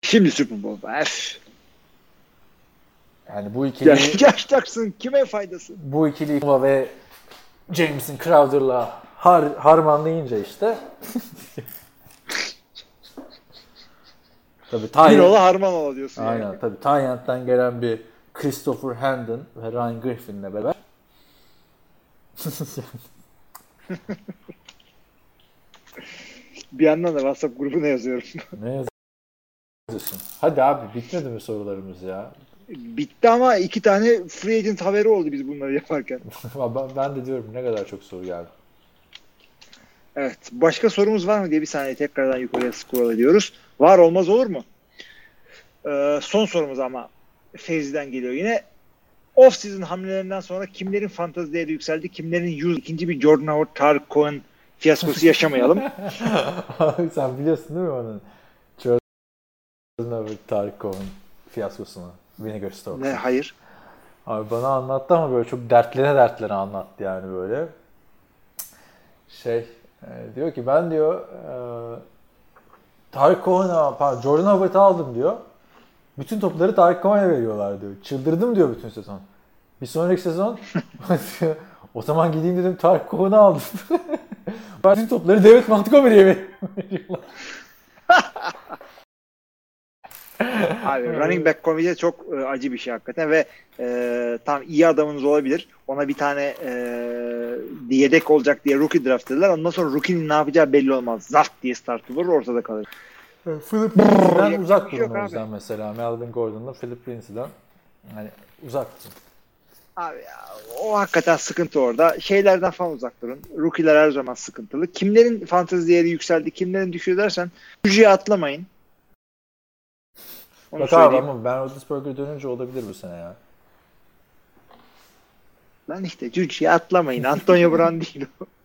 şimdi Super Bowl. Öf. Yani bu ikili Yaştaksın kime faydası? bu ikili ve Jameson Crowder'la har, harmanlayınca işte Tabii Bir Ty ola harman ola diyorsun Aynen yani. tabii Tyent'ten gelen bir Christopher Hendon ve Ryan Griffin'le beraber Bir yandan da WhatsApp grubuna yazıyorum. ne yazıyorsun? Hadi abi bitmedi mi sorularımız ya? Bitti ama iki tane free agent haberi oldu biz bunları yaparken. ben, de diyorum ne kadar çok soru geldi. Evet. Başka sorumuz var mı diye bir saniye tekrardan yukarıya scroll ediyoruz. Var olmaz olur mu? Ee, son sorumuz ama Fevzi'den geliyor yine. Off-season hamlelerinden sonra kimlerin fantezi değeri yükseldi, kimlerin yüz, ikinci bir Jordan Howard, Tarık Cohen fiyaskosu yaşamayalım. Abi sen biliyorsun değil mi onun? Jordan Howard, Tarık Cohen fiyaskosunu. Vinegar Stokes. ne hayır. Abi bana anlattı ama böyle çok dertlere dertlere anlattı yani böyle. Şey e, diyor ki ben diyor e, Tarık Cohen'a pardon Jordan Howard'ı aldım diyor. Bütün topları Tarık Cohen'e veriyorlar diyor. Çıldırdım diyor bütün sezon. Bir sonraki sezon o zaman gideyim dedim Tarık Cohen'ı aldım. bütün topları David Montgomery'e veriyorlar. Abi running back komedi çok e, acı bir şey hakikaten ve e, tam iyi adamınız olabilir. Ona bir tane e, yedek olacak diye rookie draft dediler. Ondan sonra rookie'nin ne yapacağı belli olmaz. Zart diye start vurur ortada kalır. Philip Lindsay'den Yok, uzak yok durun o abi. yüzden mesela. Melvin Gordon'la Philip Lindsay'den yani uzak durun. Abi ya, o hakikaten sıkıntı orada. Şeylerden falan uzak durun. Rookie'ler her zaman sıkıntılı. Kimlerin fantezi değeri yükseldi, kimlerin düşüyor dersen Juju'ya atlamayın. Onu Bak abi söyleyeyim. ama Ben Roethlisberger dönünce olabilir bu sene ya. Lan işte Juju'ya atlamayın. Antonio Brown değil o.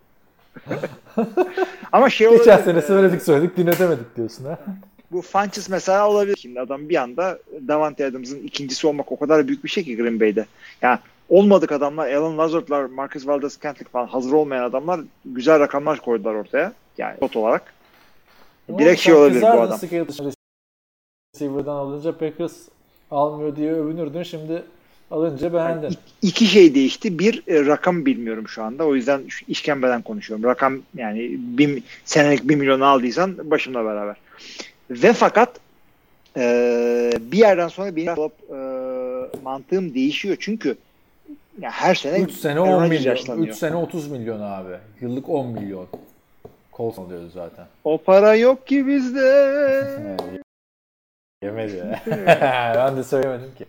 Ama şey olabilir. Geçen sene söyledik söyledik dinletemedik diyorsun ha. Bu Funches mesela olabilir. Şimdi adam bir anda Davante Adams'ın ikincisi olmak o kadar büyük bir şey ki Green Bay'de. Yani olmadık adamlar, Alan Lazard'lar, Marcus Valdez-Scantling falan hazır olmayan adamlar güzel rakamlar koydular ortaya. Yani tot olarak. Direkt şey olabilir bu adam. receiver'dan alınca Packers almıyor diye övünürdün. Şimdi alınca beğendin. Yani iki şey değişti. Bir e, rakam bilmiyorum şu anda. O yüzden işkembeden konuşuyorum. Rakam yani bin, senelik 1 milyon aldıysan başımla beraber. Ve fakat e, bir yerden sonra benim e, mantığım değişiyor. Çünkü ya her sene 3 sene 10 milyon. 3 sene 30 milyon abi. Yıllık 10 milyon. Colts alıyoruz zaten. O para yok ki bizde. Yemedi. ben de söylemedim ki.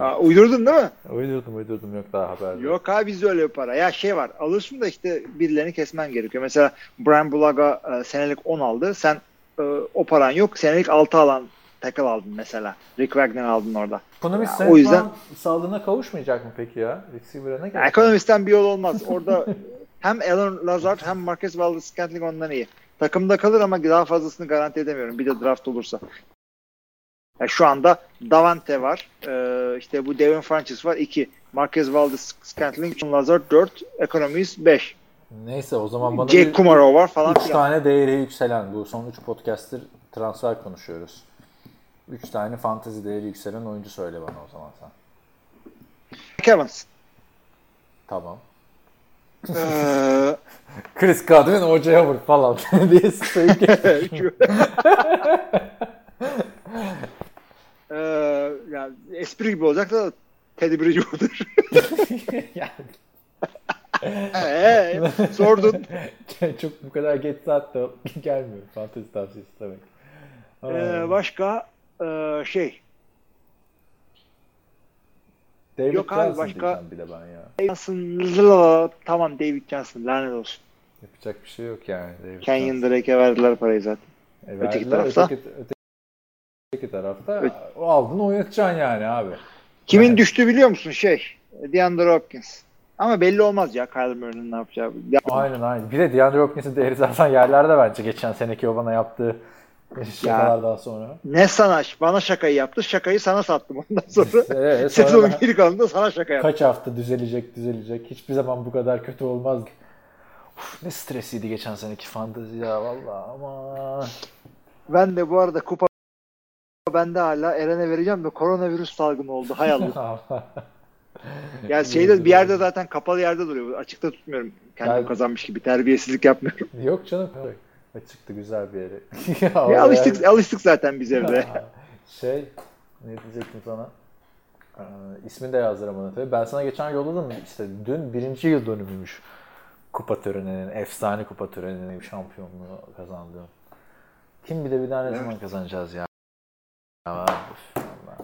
Aa, uydurdun değil mi? Uydurdum uydurdum yok daha haber. Yok abi bizde öyle bir para. Ya şey var alırsın da işte birilerini kesmen gerekiyor. Mesela Brian Bulaga e, senelik 10 aldı. Sen e, o paran yok. Senelik 6 alan tackle aldın mesela. Rick Wagner aldın orada. Ekonomist o yüzden sağlığına kavuşmayacak mı peki ya? Receiver'a ne Ekonomistten bir yol olmaz. Orada hem Alan Lazard hem Marcus Valdez-Scantling ondan iyi. Takımda kalır ama daha fazlasını garanti edemiyorum. Bir de draft olursa. Yani şu anda Davante var. Ee, işte bu Devin Francis var. 2. Marquez Valdez Scantling, Lazard 4. Economist 5. Neyse o zaman bana Jake Kumaro var falan 3 tane değeri yükselen bu son 3 podcast'tir transfer konuşuyoruz. 3 tane fantezi değeri yükselen oyuncu söyle bana o zaman sen. Evans. Tamam. Ee, Chris Godwin, O.J. Howard falan diye sayıp yani espri gibi olacak da Teddy Bridgewater. yani. ee, sordun. Çok bu kadar geç saatte gelmiyor fantezi tavsiyesi demek. Ee, başka e, şey David Yok Johnson abi başka bir de ben ya. Johnson tamam David Johnson lanet olsun. Yapacak bir şey yok yani. David Kenyon Drake'e verdiler parayı zaten. E, öteki tarafta. Öteki, öteki tarafta Öt o aldın oynatacaksın yani abi. Kimin yani. düştü biliyor musun şey? DeAndre Hopkins. Ama belli olmaz ya Kyler Murray'nin ne yapacağı. Aynen aynen. Bir de DeAndre Hopkins'in değeri zaten yerlerde bence geçen seneki o bana yaptığı şakalardan sonra. Ne sana? Bana şakayı yaptı. Şakayı sana sattım ondan sonra. evet, Sezonun geri kalanında sana şaka yaptım. Kaç hafta düzelecek düzelecek. Hiçbir zaman bu kadar kötü olmaz. Uf, ne stresiydi geçen seneki fantezi ya valla ama. Ben de bu arada kupa bende hala Eren'e vereceğim de koronavirüs salgını oldu. Hay Allah. yani şeyde bir yerde zaten kapalı yerde duruyor. Açıkta tutmuyorum. Kendim yani, kazanmış gibi terbiyesizlik yapmıyorum. Yok canım. Açıktı güzel bir yere. ya, ya alıştık, yani. alıştık zaten biz evde. şey ne diyecektim sana? Ee, ismini de yazdıramadım tabii. Ben sana geçen yolladım işte dün birinci yıl dönümüymüş kupa töreninin, efsane kupa töreninin şampiyonluğu kazandığım. Kim bilir bir daha ne zaman kazanacağız ya. Abi,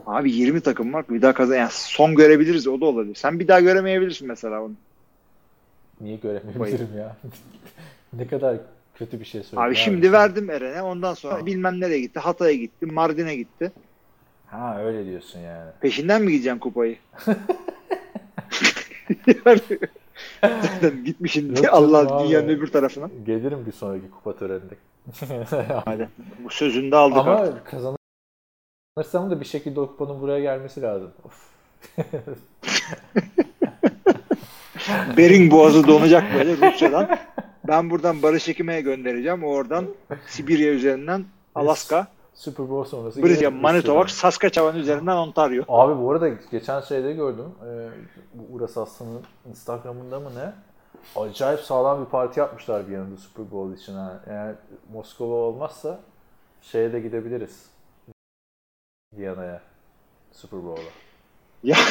Abi 20 takım var. Bir daha kazan. Yani son görebiliriz o da olabilir. Sen bir daha göremeyebilirsin mesela onu. Niye göremeyebilirim ya? ne kadar kötü bir şey söyledi. Abi, abi şimdi verdim Eren'e. Ondan sonra bilmem nereye gitti. Hatay'a gitti. Mardin'e gitti. Ha öyle diyorsun yani. Peşinden mi gideceğim kupayı? Zaten gitmişsin diye Allah dünyanın öbür tarafına. Gelirim bir sonraki kupa töreninde. Hadi. Bu sözünü de aldık Ama artık. Kazanırsam da bir şekilde o kupanın buraya gelmesi lazım. Bering boğazı donacak böyle Rusya'dan. Ben buradan Barış Ekim'e göndereceğim. Oradan Sibirya üzerinden Alaska. Super Bowl sonrası. Brezilya, Manitoba, Saskatchewan üzerinden Ontario. Abi bu arada geçen şeyde gördüm. E, bu Uras Aslan'ın Instagram'ında mı ne? Acayip sağlam bir parti yapmışlar bir yanında Super Bowl için. Ha. Yani Moskova olmazsa şeye de gidebiliriz. Viyana'ya. Super Bowl'a. Ya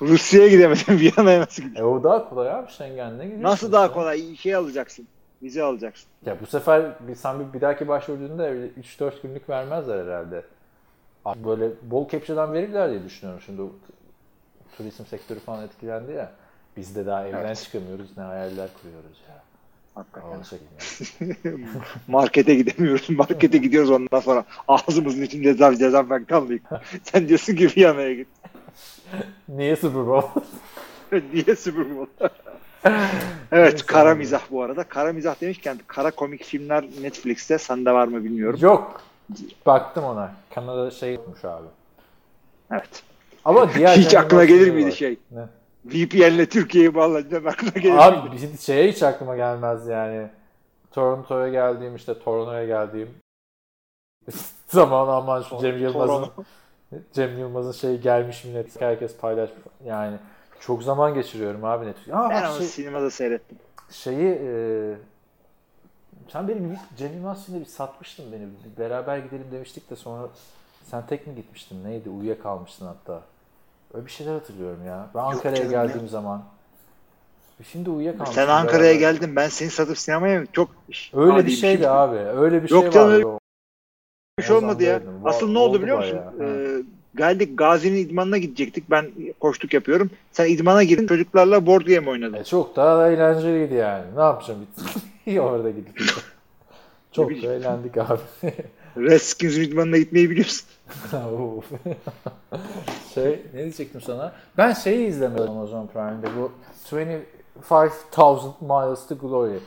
Rusya'ya gidemedim. Viyana'ya nasıl gideceğim? E o daha kolay abi. Schengen'le gidiyorsun. Nasıl daha kolay? Şey alacaksın. Vize alacaksın. Ya bu sefer bir, sen bir, bir dahaki başvurduğunda 3-4 günlük vermezler herhalde. Böyle bol kepçeden verirler diye düşünüyorum. Şimdi turizm sektörü falan etkilendi ya. Biz de daha evden evet. çıkamıyoruz. Ne hayaller kuruyoruz ya. Hakikaten. Markete gidemiyoruz. Markete gidiyoruz ondan sonra ağzımızın içinde ceza dezenfektanlıyık. Sen diyorsun ki Viyana'ya git. Niye Super Bowl? Niye Super Bowl? evet kara mizah bu arada. Kara mizah demişken kara komik filmler Netflix'te sende var mı bilmiyorum. Yok. Baktım ona. Kanada şey yapmış abi. Evet. Ama diğer hiç aklına gelir miydi var. şey? Ne? VPN'le Türkiye'yi bağlanacağım aklına gelir Abi? Abi şeye hiç aklıma gelmez yani. Toronto'ya geldiğim işte Toronto'ya geldiğim Zamanı aman şu Cem Yılmaz'ın. Cem Yılmaz'ın şeyi gelmiş millet herkes paylaşmış. Yani çok zaman geçiriyorum abi. Aa, Ben bak onu şey- sinemada seyrettim. şeyi e, sen benim Cem Yılmaz filmde bir satmıştın beni. Bir Beraber gidelim demiştik de sonra sen tek mi gitmiştin? Neydi? Uyuyakalmıştın hatta. Öyle bir şeyler hatırlıyorum ya. Ben Ankara'ya geldiğim zaman bir filmde uyuyakalmıştım. Sen Ankara'ya beraber. geldin. Ben seni satıp sinemaya mı? Çok Öyle bir şeydi şey. abi. Öyle bir Yok şey vardı. o- Bir şey olmadı ya. zaman Asıl ne oldu Oldu biliyor musun? Ee, geldik Gazi'nin idmanına gidecektik. Ben koştuk yapıyorum. Sen idmana girdin. Çocuklarla board game oynadın. E, çok daha eğlenceliydi yani. Ne yapacağım? İyi orada gidip. çok da eğlendik abi. Redskins'in idmanına gitmeyi biliyorsun. Şey ne diyecektim sana? Ben şeyi izlemedim Amazon Prime'de bu 25,000 Miles to Glory.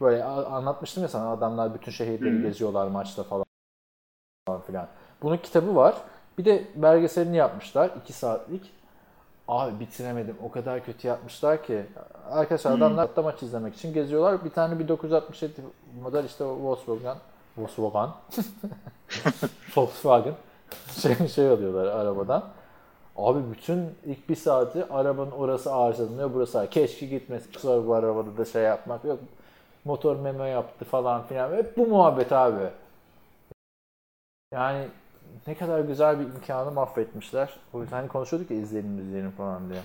Böyle anlatmıştım ya sana adamlar bütün şehirleri geziyorlar maçta falan falan filan. Bunun kitabı var. Bir de belgeselini yapmışlar 2 saatlik. Abi bitiremedim. O kadar kötü yapmışlar ki. Arkadaşlar adamlar hatta maç izlemek için geziyorlar. Bir tane bir 967 model işte o Volkswagen Volkswagen şey, şey alıyorlar arabadan. Abi bütün ilk bir saati arabanın orası arızalanıyor, burası ar- Keşke gitmesin. Sonra bu arabada da şey yapmak yok. Motor memo yaptı falan filan. Hep bu muhabbet abi. Yani ne kadar güzel bir imkanı mahvetmişler. O yüzden hani konuşuyorduk ya izleyelim izleyelim falan diye.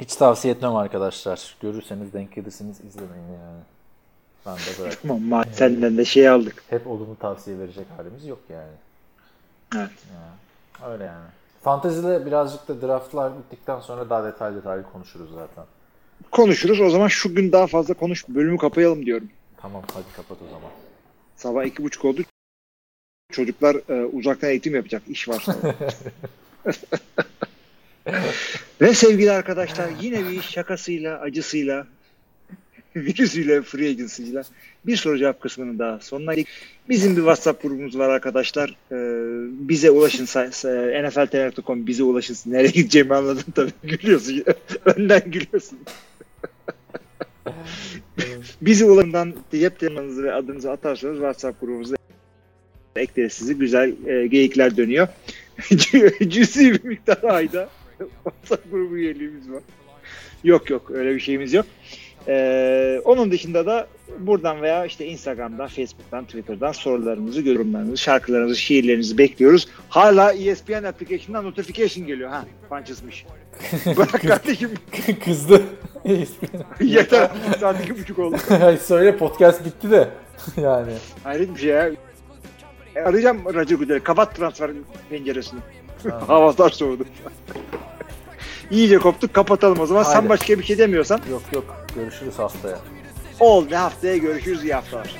Hiç tavsiye etmem arkadaşlar. Görürseniz denk gelirseniz izlemeyin yani. Ben de bırak. Tamam Mat senden de şey aldık. Hep olumlu tavsiye verecek halimiz yok yani. Evet. Ya, öyle yani. Fantezide birazcık da draftlar bittikten sonra daha detaylı detaylı konuşuruz zaten. Konuşuruz. O zaman şu gün daha fazla konuş. Bölümü kapayalım diyorum. Tamam hadi kapat o zaman. Sabah iki buçuk oldu. Çocuklar e, uzaktan eğitim yapacak. iş var. Ve sevgili arkadaşlar yine bir şakasıyla, acısıyla, virüsüyle, free agency'yle bir soru cevap kısmının daha sonuna geldik. Bizim bir WhatsApp grubumuz var arkadaşlar. Ee, bize ulaşın. NFL.com bize ulaşın. Nereye gideceğimi anladın tabii. Gülüyorsun. Önden gülüyorsun. Bizi ulaşından cep telefonunuzı ve adınızı atarsanız WhatsApp grubumuza ekleriz sizi. Güzel e, geyikler dönüyor. Cüzi bir miktar ayda WhatsApp grubu üyeliğimiz var. Yok yok öyle bir şeyimiz yok. Ee, onun dışında da buradan veya işte Instagram'dan, Facebook'tan, Twitter'dan sorularınızı, yorumlarınızı, şarkılarınızı, şiirlerinizi bekliyoruz. Hala ESPN application'dan notification geliyor. Ha, punchesmış. Bırak kardeşim. Kızdı. Yeter. Saat iki buçuk oldu. Söyle podcast bitti de. yani. Hayret bir şey ya. E, Arayacağım Roger Goodell'i. Kapat transfer penceresini. Havalar soğudu. İyice koptuk. Kapatalım o zaman. Sen Haydi. başka bir şey demiyorsan. Yok yok. Görüşürüz haftaya. Oldu. Haftaya görüşürüz. İyi haftalar.